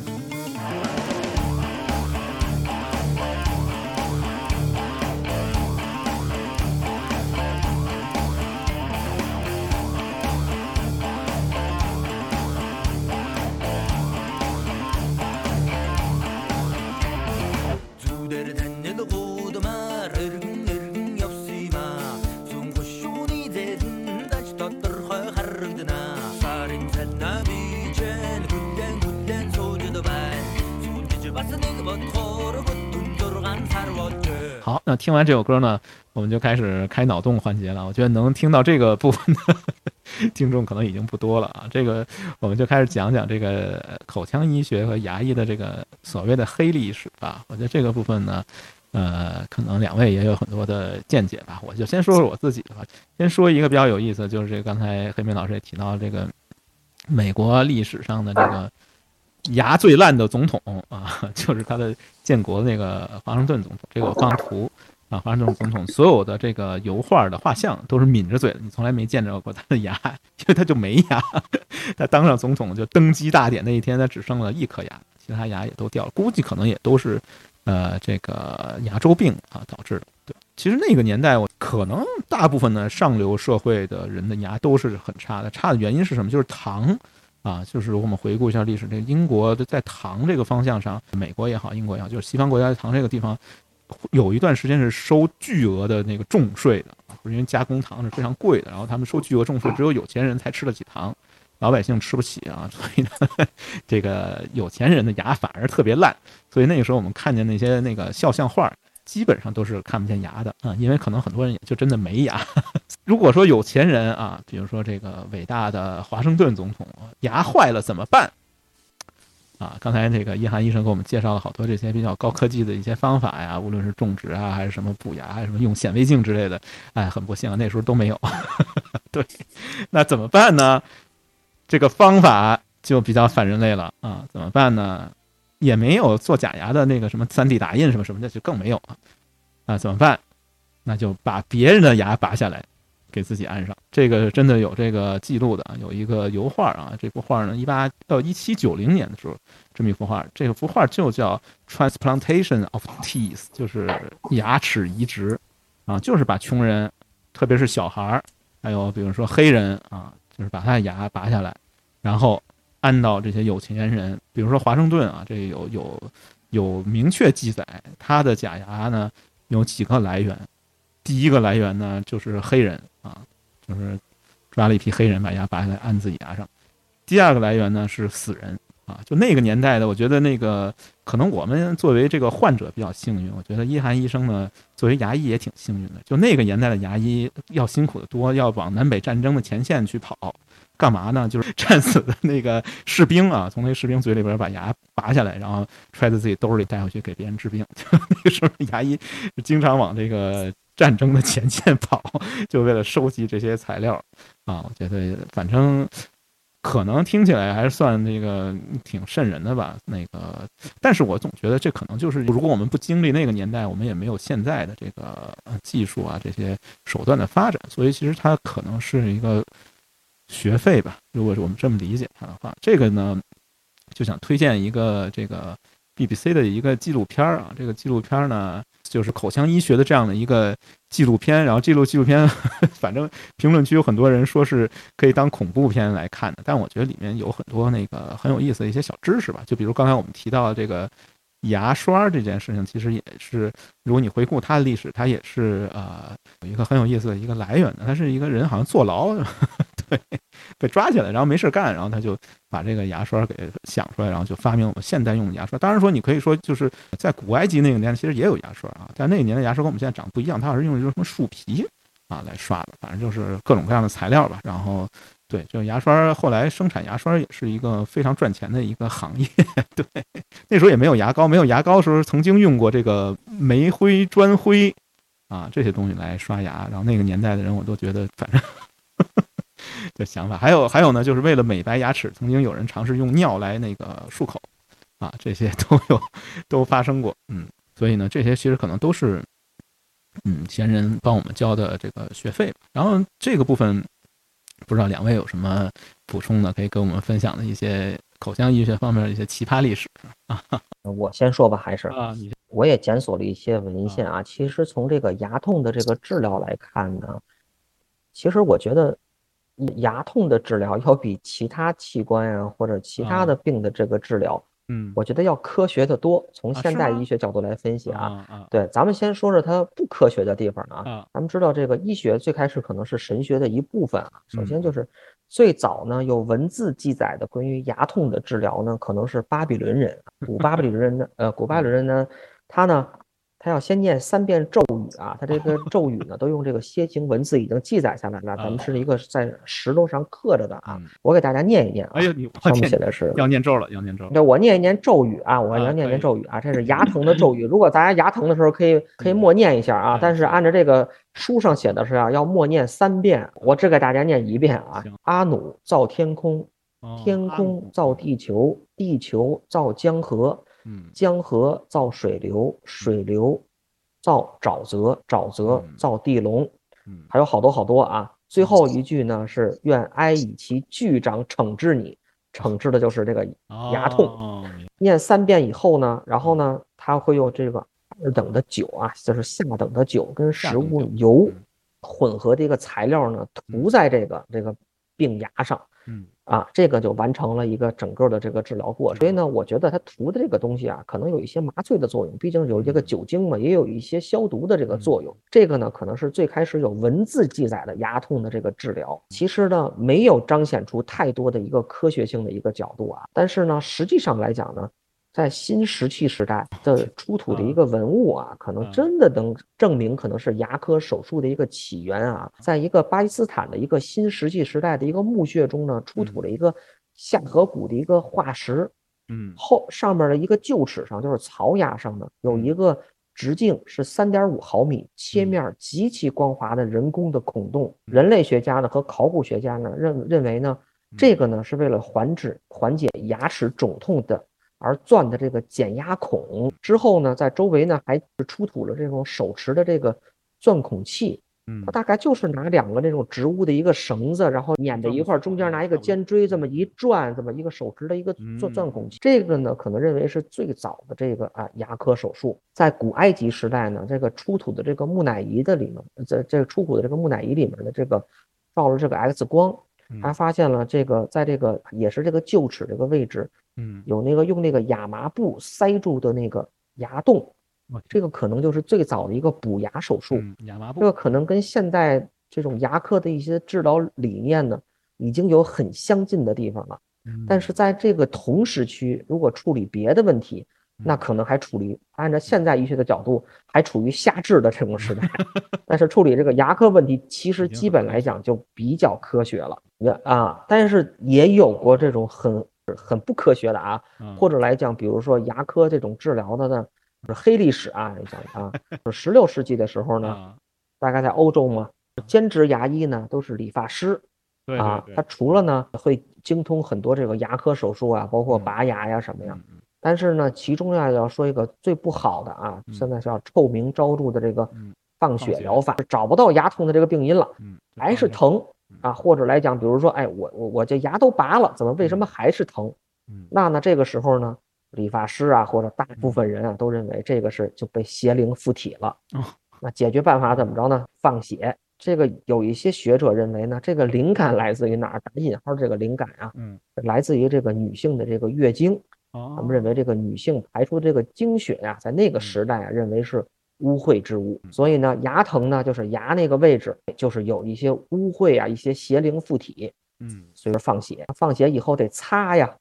好，那听完这首歌呢，我们就开始开脑洞环节了。我觉得能听到这个部分的听众可能已经不多了啊。这个我们就开始讲讲这个口腔医学和牙医的这个所谓的黑历史吧。我觉得这个部分呢，呃，可能两位也有很多的见解吧。我就先说说我自己的吧。先说一个比较有意思，就是这个刚才黑明老师也提到这个美国历史上的这个。牙最烂的总统啊，就是他的建国那个华盛顿总统。这个我放图啊，华盛顿总统所有的这个油画的画像都是抿着嘴的，你从来没见着过他的牙，因为他就没牙。他当上总统就登基大典那一天，他只剩了一颗牙，其他牙也都掉了。估计可能也都是呃这个牙周病啊导致的。对，其实那个年代，我可能大部分的上流社会的人的牙都是很差的。差的原因是什么？就是糖。啊，就是我们回顾一下历史，这个英国的在糖这个方向上，美国也好，英国也好，就是西方国家在糖这个地方，有一段时间是收巨额的那个重税的，因为加工糖是非常贵的，然后他们收巨额重税，只有有钱人才吃得起糖，老百姓吃不起啊，所以呢，这个有钱人的牙反而特别烂，所以那个时候我们看见那些那个肖像画。基本上都是看不见牙的啊，因为可能很多人也就真的没牙。如果说有钱人啊，比如说这个伟大的华盛顿总统牙坏了怎么办？啊，刚才这个一涵医生给我们介绍了好多这些比较高科技的一些方法呀，无论是种植啊，还是什么补牙，还是什么用显微镜之类的，哎，很不幸啊，那时候都没有。对，那怎么办呢？这个方法就比较反人类了啊，怎么办呢？也没有做假牙的那个什么三 D 打印什么什么的，就更没有了。那怎么办？那就把别人的牙拔下来，给自己安上。这个真的有这个记录的，有一个油画啊。这幅画呢，一八到一七九零年的时候，这么一幅画。这幅画就叫 Transplantation of Teeth，就是牙齿移植啊，就是把穷人，特别是小孩儿，还有比如说黑人啊，就是把他的牙拔下来，然后。安到这些有钱人，比如说华盛顿啊，这有有有明确记载，他的假牙呢有几个来源。第一个来源呢就是黑人啊，就是抓了一批黑人把牙拔下来安自己牙上。第二个来源呢是死人啊，就那个年代的，我觉得那个可能我们作为这个患者比较幸运，我觉得一涵医生呢作为牙医也挺幸运的。就那个年代的牙医要辛苦的多，要往南北战争的前线去跑。干嘛呢？就是战死的那个士兵啊，从那士兵嘴里边把牙拔下来，然后揣在自己兜里带回去给别人治病。就那个时候牙医经常往这个战争的前线跑，就为了收集这些材料啊。我觉得反正可能听起来还是算那个挺瘆人的吧。那个，但是我总觉得这可能就是，如果我们不经历那个年代，我们也没有现在的这个技术啊，这些手段的发展。所以其实它可能是一个。学费吧，如果是我们这么理解它的话，这个呢，就想推荐一个这个 BBC 的一个纪录片啊。这个纪录片呢，就是口腔医学的这样的一个纪录片。然后这录纪录片，反正评论区有很多人说是可以当恐怖片来看的，但我觉得里面有很多那个很有意思的一些小知识吧。就比如刚才我们提到这个牙刷这件事情，其实也是，如果你回顾它的历史，它也是呃有一个很有意思的一个来源的。它是一个人好像坐牢。对，被抓起来，然后没事干，然后他就把这个牙刷给想出来，然后就发明我们现代用的牙刷。当然说，你可以说就是在古埃及那个年代，其实也有牙刷啊，但那个年代牙刷跟我们现在长得不一样，它好像是用一种什么树皮啊来刷的，反正就是各种各样的材料吧。然后，对，这个牙刷后来生产牙刷也是一个非常赚钱的一个行业。对，那时候也没有牙膏，没有牙膏的时候，曾经用过这个煤灰、砖灰啊这些东西来刷牙。然后那个年代的人，我都觉得反正。的想法，还有还有呢，就是为了美白牙齿，曾经有人尝试用尿来那个漱口，啊，这些 都有都发生过，嗯，所以呢，这些其实可能都是嗯前人帮我们交的这个学费。然后这个部分，不知道两位有什么补充的，可以跟我们分享的一些口腔医学方面的一些奇葩历史啊？我先说吧，还是啊，你我也检索了一些文献啊。其实从这个牙痛的这个治疗来看呢，其实我觉得牙痛的治疗要比其他器官呀或者其他的病的这个治疗，嗯，我觉得要科学的多。从现代医学角度来分析啊，对，咱们先说说它不科学的地方啊。啊咱们知道这个医学最开始可能是神学的一部分啊。首先嗯就是最早呢有文字记载的关于牙痛的治疗呢，可能是巴比伦人，古巴比伦人呢，呃，古巴比伦人呢，他呢。他要先念三遍咒语啊，他这个咒语呢都用这个楔形文字已经记载下来了，咱们是一个在石头上刻着的啊嗯。我给大家念一念啊，哎呦，你我上面写的是要念咒了，要念咒了。对，我念一念咒语啊，我啊要念念咒语啊，这是 牙疼的咒语。如果大家牙疼的时候，可以可以默念一下啊嗯，但是按照这个书上写的是啊，要默念三遍，我只给大家念一遍啊。阿努造天空，哦天空造地球，地球造江河，嗯。江河造水流，水流造沼泽，沼泽嗯。造地龙，嗯。还有好多好多啊。最后一句呢是愿哀以其巨掌惩治你，惩治的就是这个牙痛哦念三遍以后呢，然后呢，他会用这个二等的酒啊，就是下等的酒跟食物油嗯。混合的一个材料呢，涂在这个这个病牙上嗯啊，这个就完成了一个整个的这个治疗过程。所以呢，我觉得它涂的这个东西啊，可能有一些麻醉的作用，毕竟有这个嗯酒精嘛，也有一些消毒的这个作用。这个呢，可能是最开始有文字记载的牙痛的这个治疗，其实呢，没有彰显出太多的一个科学性的一个角度啊。但是呢，实际上来讲呢，在新石器时代的出土的一个文物啊，可能嗯真的能证明可能是牙科手术的一个起源啊。在一个巴基斯坦的一个新石器时代的一个墓穴中呢，出土了一个下颌骨的一个化石，嗯后上面的一个臼齿上，就是槽牙上呢，有一个直径是三点五毫米、切面极其光滑的人工的孔洞。人类学家呢和考古学家呢认认为呢，这个呢是为了缓解缓解牙齿肿痛的而钻的这个减压孔。之后呢，在周围呢还出土了这种手持的这个钻孔器。嗯它大概就是拿两个那种植物的一个绳子，然后捻在一块儿，中间拿一个尖锥这么一转，这么一个手持的一个钻钻孔器。这个呢，可能认为是最早的这个啊牙科手术。在古埃及时代呢，这个出土的这个木乃伊的里面，在这个出土的这个木乃伊里面的这个照了这个 X 光，嗯还发现了这个在这个也是这个臼齿这个位置嗯有那个用那个亚麻布塞住的那个牙洞，这个可能就是最早的一个补牙手术。嗯亚麻布这个可能跟现在这种牙科的一些治疗理念呢，已经有很相近的地方了。嗯但是在这个同时区，如果处理别的问题，那可能还处于按照现在医学的角度，还处于下治的这种时代。但是处理这个牙科问题，其实基本来讲就比较科学了。也啊，但是也有过这种很很不科学的啊，嗯。或者来讲，比如说牙科这种治疗的呢，是黑历史啊，来讲啊，就十六世纪的时候呢，啊大概在欧洲嘛，兼职牙医呢都是理发师啊他除了呢会精通很多这个牙科手术啊，包括嗯拔牙呀什么呀，但是呢，其中要要说一个最不好的啊，嗯现在是要臭名昭著的这个嗯放放血血疗法，找不到牙痛的这个病因了，嗯还是疼啊，或者来讲，比如说，哎，我我我这牙都拔了，怎么为什么还是疼？嗯那呢，这个时候呢，理发师啊或者大部分人啊都认为这个是就被邪灵附体了。哦那解决办法怎么着呢？放血。这个有一些学者认为呢，这个灵感来自于哪儿？打引号这个灵感啊，嗯来自于这个女性的这个月经。哦他们认为这个女性排出这个经血呀、在那个时代啊，认为是污秽之物，所以呢，牙疼呢，就是牙那个位置，就是有一些污秽啊，一些邪灵附体，嗯。所以说放血，放血以后得擦呀，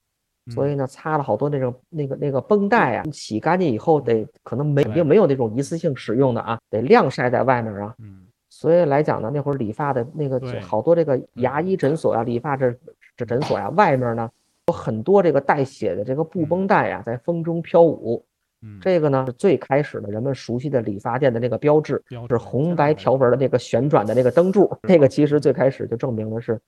所以呢，擦了好多那种那个那个绷带啊，洗干净以后得可能没对并没有那种一次性使用的啊，得晾晒在外面啊，嗯。所以来讲呢，那会儿理发的那个好多这个牙医诊所啊、理发这这诊所呀、外面呢有很多这个带血的这个布绷带呀，在风中飘舞。嗯这个呢是最开始的人们熟悉的理发店的那个标志，标志是红白条纹的那个旋转的那个灯柱。这个其实最开始就证明的是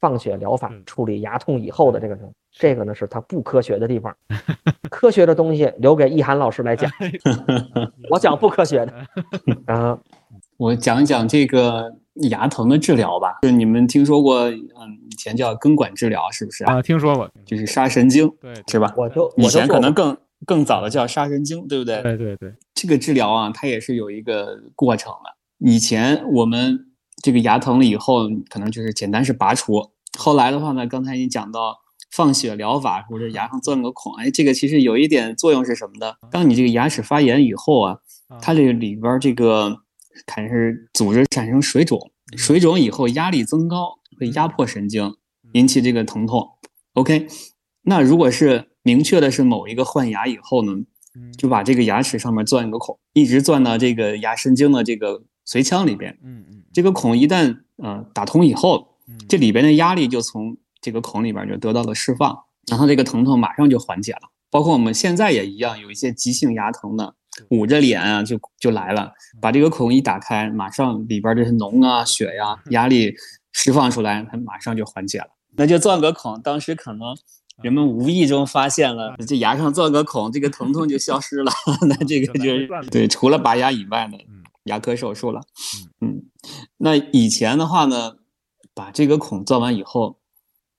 放血疗法处理牙痛以后的这个是这个呢是它不科学的地方。科学的东西留给易涵老师来讲，我讲不科学的。嗯，我讲一讲这个牙疼的治疗吧。就是你们听说过，嗯，以前叫根管治疗，是不是啊？听说过，就是杀神经，对，是吧？我就以前可能更更早的叫杀神经，对不对？对对对，这个治疗啊，它也是有一个过程的。以前我们这个牙疼了以后，可能就是简单是拔除。后来的话呢，刚才你讲到放血疗法或者牙上钻个孔，哎，这个其实有一点作用是什么的？当你这个牙齿发炎以后啊，它这个里边这个开始组织产生水肿，水肿以后压力增高，会压迫神经，引起这个疼痛。OK，那如果是明确的是某一个换牙以后呢，就把这个牙齿上面钻一个孔，一直钻到这个牙神经的这个髓腔里边。嗯嗯，这个孔一旦呃打通以后，这里边的压力就从这个孔里边就得到了释放，然后这个疼痛马上就缓解了。包括我们现在也一样，有一些急性牙疼的，捂着脸啊就就来了，把这个孔一打开，马上里边这些脓啊、血呀、压力释放出来，它马上就缓解了。那就钻个孔，当时可能。人们无意中发现了，这牙上钻个孔，这个疼痛就消失了。那这个就是对，除了拔牙以外的牙科手术了。嗯，那以前的话呢，把这个孔钻完以后，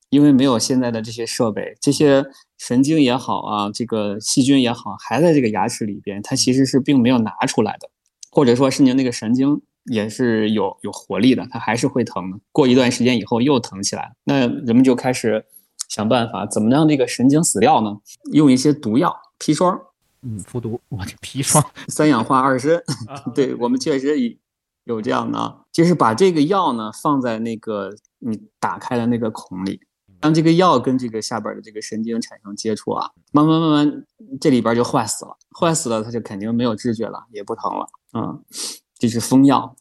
因为没有现在的这些设备，这些神经也好啊，这个细菌也好，还在这个牙齿里边，它其实是并没有拿出来的，或者说是您那个神经也是有有活力的，它还是会疼的。过一段时间以后又疼起来，那人们就开始。想办法怎么让这个神经死掉呢？用一些毒药砒霜，嗯，服毒。我这砒霜，三氧化二砷。对我们确实有这样的，就是把这个药呢放在那个你打开的那个孔里，让这个药跟这个下边的这个神经产生接触啊，慢慢慢慢这里边就坏死了，坏死了它就肯定没有知觉了，也不疼了。嗯，这是封药。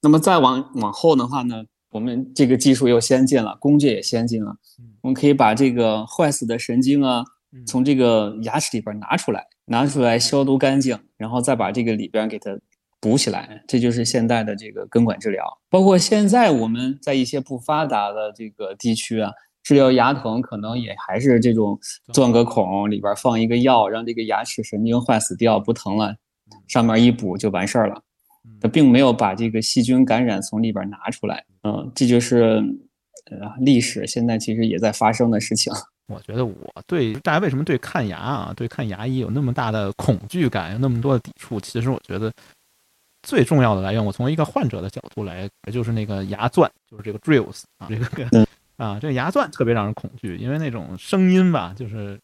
那么再往往后的话呢？我们这个技术又先进了，工具也先进了，我们可以把这个坏死的神经啊，从这个牙齿里边拿出来，拿出来消毒干净，然后再把这个里边给它补起来，这就是现代的这个根管治疗。包括现在我们在一些不发达的这个地区啊，治疗牙疼可能也还是这种钻个孔，里边放一个药，让这个牙齿神经坏死掉，不疼了，上面一补就完事儿了。它并没有把这个细菌感染从里边拿出来，嗯，这就是呃历史现在其实也在发生的事情。我觉得我对大家为什么对看牙啊，对看牙医有那么大的恐惧感，有那么多的抵触？其实我觉得最重要的来源，我从一个患者的角度来，就是那个牙钻，就是这个 drills 啊，这个啊，这个牙钻特别让人恐惧，因为那种声音吧，就是。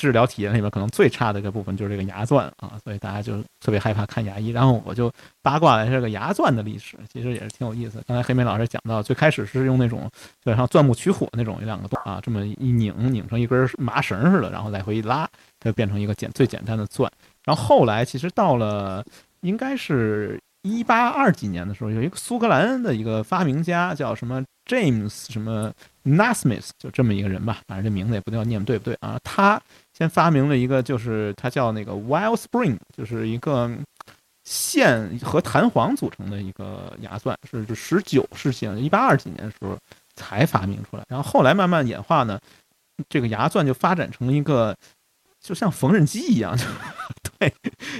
治疗体验里面可能最差的一个部分就是这个牙钻啊，所以大家就特别害怕看牙医。然后我就八卦了这个牙钻的历史，其实也是挺有意思。刚才黑莓老师讲到，最开始是用那种就像钻木取火那种有两个洞啊，这么一拧拧成一根麻绳似的，然后来回一拉，它就变成一个简最简单的钻。然后后来其实到了应该是一八二几年的时候，有一个苏格兰的一个发明家叫什么 James 什么 Nasmith，就这么一个人吧，反正这名字也不知道念对不对啊，他。先发明了一个，就是它叫那个 Wild Spring，就是一个线和弹簧组成的一个牙钻，是十九世纪一八二几年的时候才发明出来。然后后来慢慢演化呢，这个牙钻就发展成一个，就像缝纫机一样。就 对，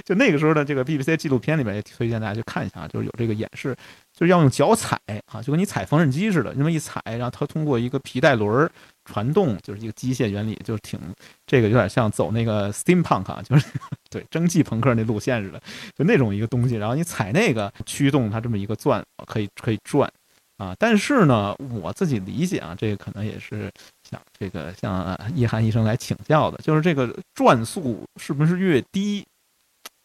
就那个时候的这个 BBC 纪录片里面也推荐大家去看一下，就是有这个演示，就是要用脚踩啊，就跟你踩缝纫机似的，那么一踩，然后它通过一个皮带轮儿。传动就是一个机械原理，就是挺这个有点像走那个 steampunk 啊，就是对蒸汽朋克那路线似的，就那种一个东西。然后你踩那个驱动它这么一个钻，可以可以转啊。但是呢，我自己理解啊，这个可能也是想这个向叶涵医生来请教的，就是这个转速是不是越低？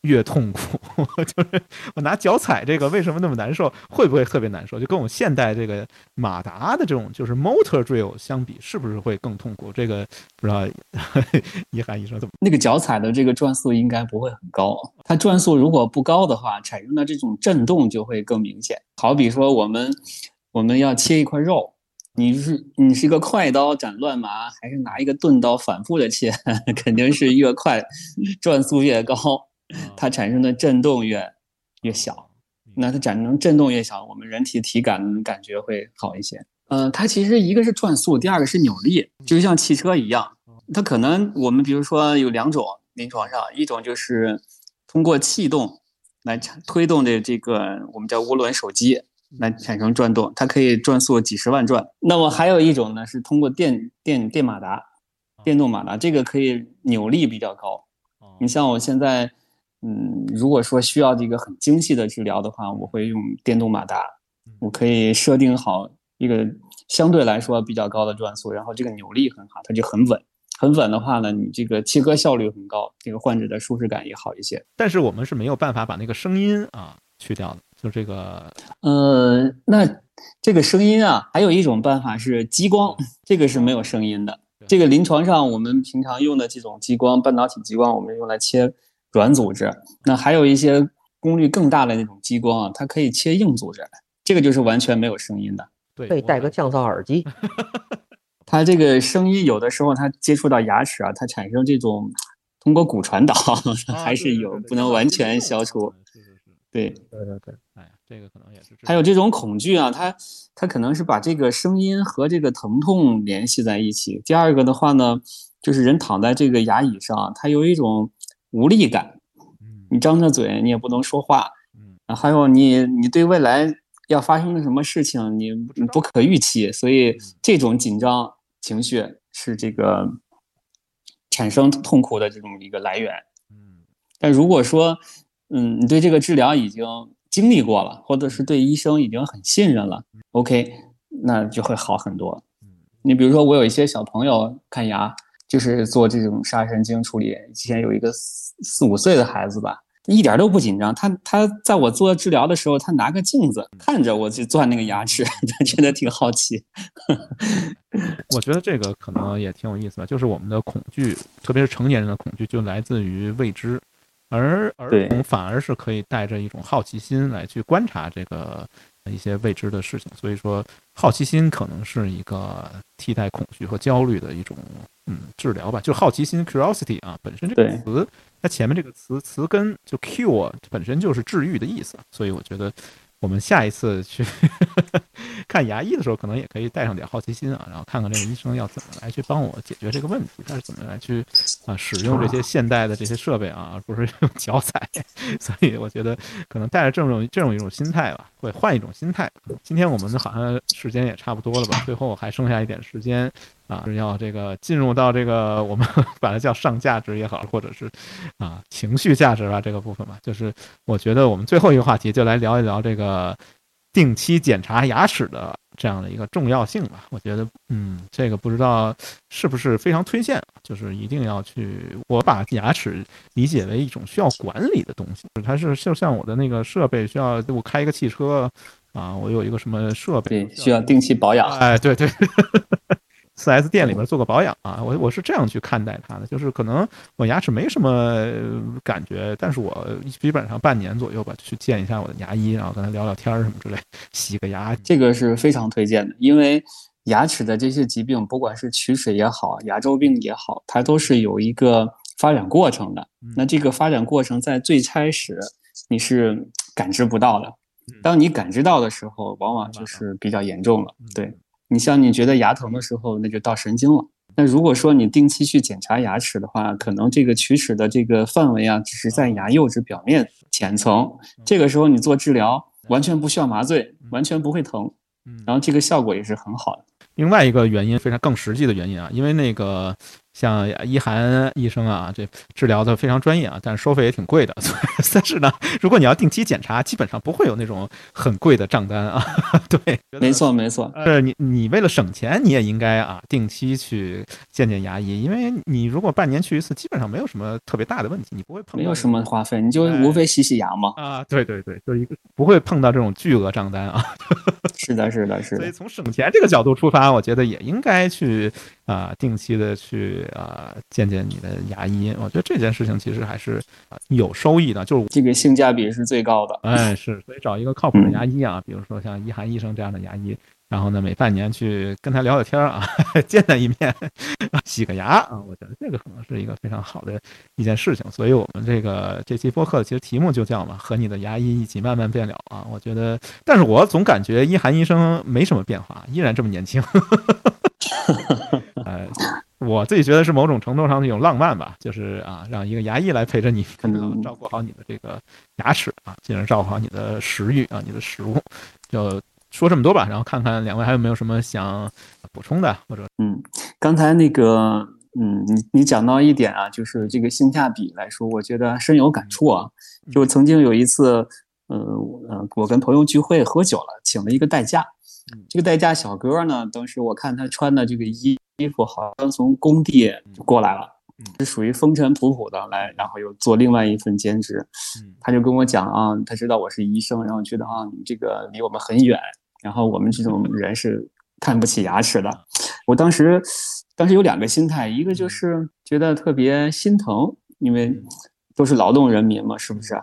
越痛苦，就是我拿脚踩这个，为什么那么难受？会不会特别难受？就跟我们现代这个马达的这种就是 motor drill 相比，是不是会更痛苦？这个不知道，遗憾医生怎么？那个脚踩的这个转速应该不会很高，它转速如果不高的话，产生的这种震动就会更明显。好比说我们我们要切一块肉，你是你是一个快刀斩乱麻，还是拿一个钝刀反复的切？肯定是越快，转速越高。它产生的震动越越小，那它产生震动越小，我们人体体感感觉会好一些。呃，它其实一个是转速，第二个是扭力，就像汽车一样。它可能我们比如说有两种临床上，一种就是通过气动来产推动的这个我们叫涡轮手机来产生转动，它可以转速几十万转。那么还有一种呢，是通过电电电马达、电动马达，这个可以扭力比较高。你像我现在，嗯，如果说需要这个很精细的治疗的话，我会用电动马达，我可以设定好一个相对来说比较高的转速，然后这个扭力很好，它就很稳。很稳的话呢，你这个切割效率很高，这个患者的舒适感也好一些。但是我们是没有办法把那个声音啊去掉的，就这个。呃，那这个声音啊，还有一种办法是激光，这个是没有声音的。这个临床上我们平常用的这种激光，半导体激光，我们用来切软组织。那还有一些功率更大的那种激光啊，它可以切硬组织，这个就是完全没有声音的。对，可以戴个降噪耳机。它这个声音有的时候它接触到牙齿啊，它产生这种通过骨传导，还是有不能完全消除。对对对对，哎，这个可能也是。还有这种恐惧啊，它它可能是把这个声音和这个疼痛联系在一起。第二个的话呢，就是人躺在这个牙椅上，它有一种无力感。嗯，你张着嘴，你也不能说话。嗯，啊，还有你你对未来要发生的什么事情，你不可预期，所以这种紧张。情绪是这个产生痛苦的这种一个来源。嗯，但如果说，嗯，你对这个治疗已经经历过了，或者是对医生已经很信任了，OK，那就会好很多。你比如说，我有一些小朋友看牙，就是做这种杀神经处理。之前有一个四四五岁的孩子吧。一点都不紧张，他他在我做治疗的时候，他拿个镜子看着我去钻那个牙齿，他觉得挺好奇。我觉得这个可能也挺有意思的，就是我们的恐惧，特别是成年人的恐惧，就来自于未知，而儿童反而是可以带着一种好奇心来去观察这个一些未知的事情。所以说，好奇心可能是一个替代恐惧和焦虑的一种嗯治疗吧。就好奇心 （curiosity） 啊，本身这个词。它前面这个词词根就 cure 本身就是治愈的意思，所以我觉得我们下一次去 看牙医的时候，可能也可以带上点好奇心啊，然后看看这个医生要怎么来去帮我解决这个问题，他是怎么来去啊使用这些现代的这些设备啊，而不是用脚踩。所以我觉得可能带着这种这种一种心态吧，会换一种心态。今天我们好像时间也差不多了吧，最后还剩下一点时间。啊，是要这个进入到这个我们 把它叫上价值也好，或者是啊情绪价值吧这个部分吧，就是我觉得我们最后一个话题就来聊一聊这个定期检查牙齿的这样的一个重要性吧。我觉得，嗯，这个不知道是不是非常推荐，就是一定要去。我把牙齿理解为一种需要管理的东西，它是就像我的那个设备需要我开一个汽车啊，我有一个什么设备需要定期保养。哎，对对。四 S 店里面做个保养啊，我我是这样去看待它的，就是可能我牙齿没什么感觉，但是我基本上半年左右吧去见一下我的牙医，然后跟他聊聊天什么之类，洗个牙，这个是非常推荐的，因为牙齿的这些疾病，不管是龋齿也好，牙周病也好，它都是有一个发展过程的。那这个发展过程在最开始你是感知不到的，当你感知到的时候，往往就是比较严重了，对。你像你觉得牙疼的时候，那就到神经了。那如果说你定期去检查牙齿的话，可能这个龋齿的这个范围啊，只是在牙釉质表面浅层。这个时候你做治疗完全不需要麻醉，完全不会疼，然后这个效果也是很好的。另外一个原因非常更实际的原因啊，因为那个。像一涵医生啊，这治疗的非常专业啊，但是收费也挺贵的。但是呢，如果你要定期检查，基本上不会有那种很贵的账单啊。对，没错没错。呃，你你为了省钱，你也应该啊定期去见见牙医，因为你如果半年去一次，基本上没有什么特别大的问题，你不会碰。没有什么花费，你就无非洗洗牙嘛。啊，对对对，就是一个不会碰到这种巨额账单啊。是的，是的，是的。所以从省钱这个角度出发，我觉得也应该去啊定期的去。啊，见见你的牙医，我觉得这件事情其实还是有收益的，就是这个性价比是最高的。哎，是，所以找一个靠谱的牙医啊，比如说像一涵医生这样的牙医，然后呢，每半年去跟他聊聊天啊，见他一面，洗个牙啊，我觉得这个可能是一个非常好的一件事情。所以我们这个这期播客其实题目就叫嘛，和你的牙医一起慢慢变老啊。我觉得，但是我总感觉一涵医生没什么变化，依然这么年轻。呃。我我自己觉得是某种程度上的一种浪漫吧，就是啊，让一个牙医来陪着你，可能照顾好你的这个牙齿啊，进而照顾好你的食欲啊，你的食物。就说这么多吧，然后看看两位还有没有什么想补充的，或者嗯，刚才那个嗯，你你讲到一点啊，就是这个性价比来说，我觉得深有感触啊。就曾经有一次，呃呃，我跟朋友聚会喝酒了，请了一个代驾。这个代驾小哥呢，当时我看他穿的这个衣衣服，好像从工地就过来了，是属于风尘仆仆的来，然后又做另外一份兼职。他就跟我讲啊，他知道我是医生，然后觉得啊，你这个离我们很远，然后我们这种人是看不起牙齿的。我当时当时有两个心态，一个就是觉得特别心疼，因为都是劳动人民嘛，是不是？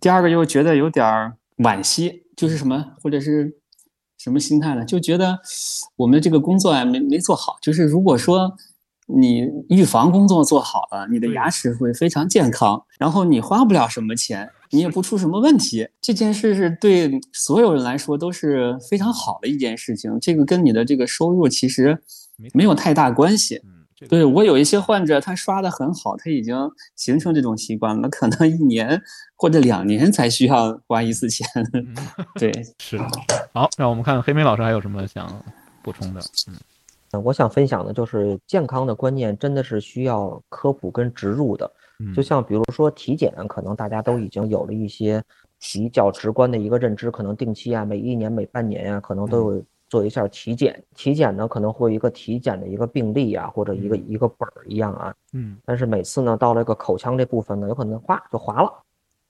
第二个又觉得有点惋惜，就是什么，或者是。什么心态呢？就觉得我们这个工作啊没没做好。就是如果说你预防工作做好了，你的牙齿会非常健康，然后你花不了什么钱，你也不出什么问题。这件事是对所有人来说都是非常好的一件事情。这个跟你的这个收入其实没有太大关系。对我有一些患者，他刷的很好，他已经形成这种习惯了，可能一年或者两年才需要花一次钱。对，是的。好，让我们看黑莓老师还有什么想补充的。嗯，我想分享的就是健康的观念真的是需要科普跟植入的。就像比如说体检，可能大家都已经有了一些比较直观的一个认知，可能定期啊，每一年、每半年呀，可能都有。做一下体检，体检呢可能会一个体检的一个病历啊，或者一个一个本儿一样啊，嗯，但是每次呢到了一个口腔这部分呢，有可能哗就划了，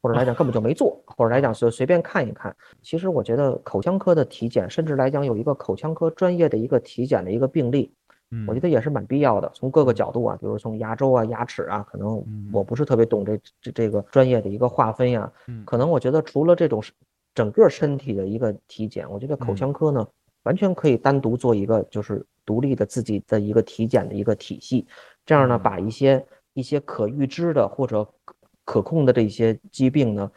或者来讲根本就没做，或者来讲是随便看一看。其实我觉得口腔科的体检，甚至来讲有一个口腔科专业的一个体检的一个病例，嗯，我觉得也是蛮必要的。从各个角度啊，比如从牙周啊、牙齿啊，可能我不是特别懂这这这个专业的一个划分呀，嗯，可能我觉得除了这种整个身体的一个体检，我觉得口腔科呢。完全可以单独做一个，就是独立的自己的一个体检的一个体系，这样呢，把一些一些可预知的或者可控的这些疾病呢，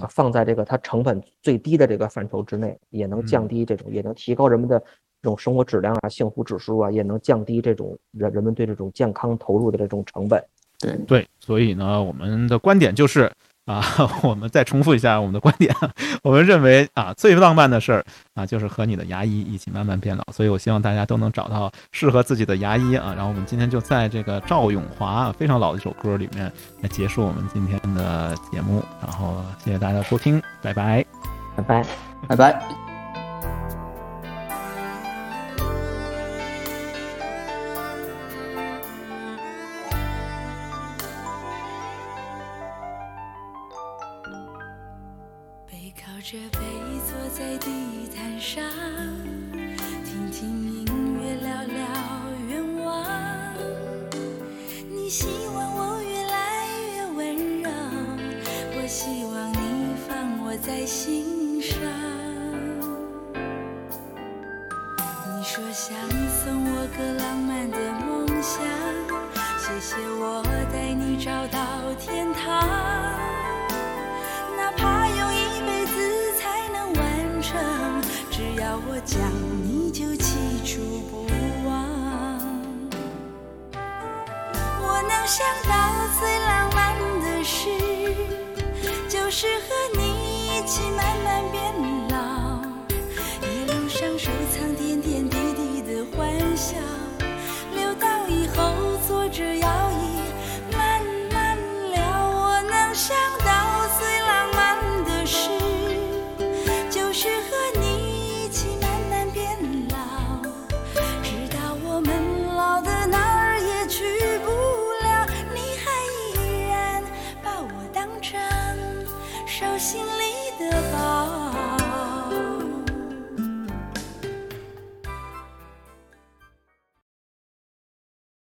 啊，放在这个它成本最低的这个范畴之内，也能降低这种，也能提高人们的这种生活质量啊、幸福指数啊，也能降低这种人人们对这种健康投入的这种成本。对对，所以呢，我们的观点就是。啊，我们再重复一下我们的观点。我们认为啊，最浪漫的事儿啊，就是和你的牙医一起慢慢变老。所以我希望大家都能找到适合自己的牙医啊。然后我们今天就在这个赵永华非常老的一首歌里面来结束我们今天的节目。然后谢谢大家的收听，拜拜，拜拜，拜拜。想到最浪漫的事，就是和你一起慢慢变老。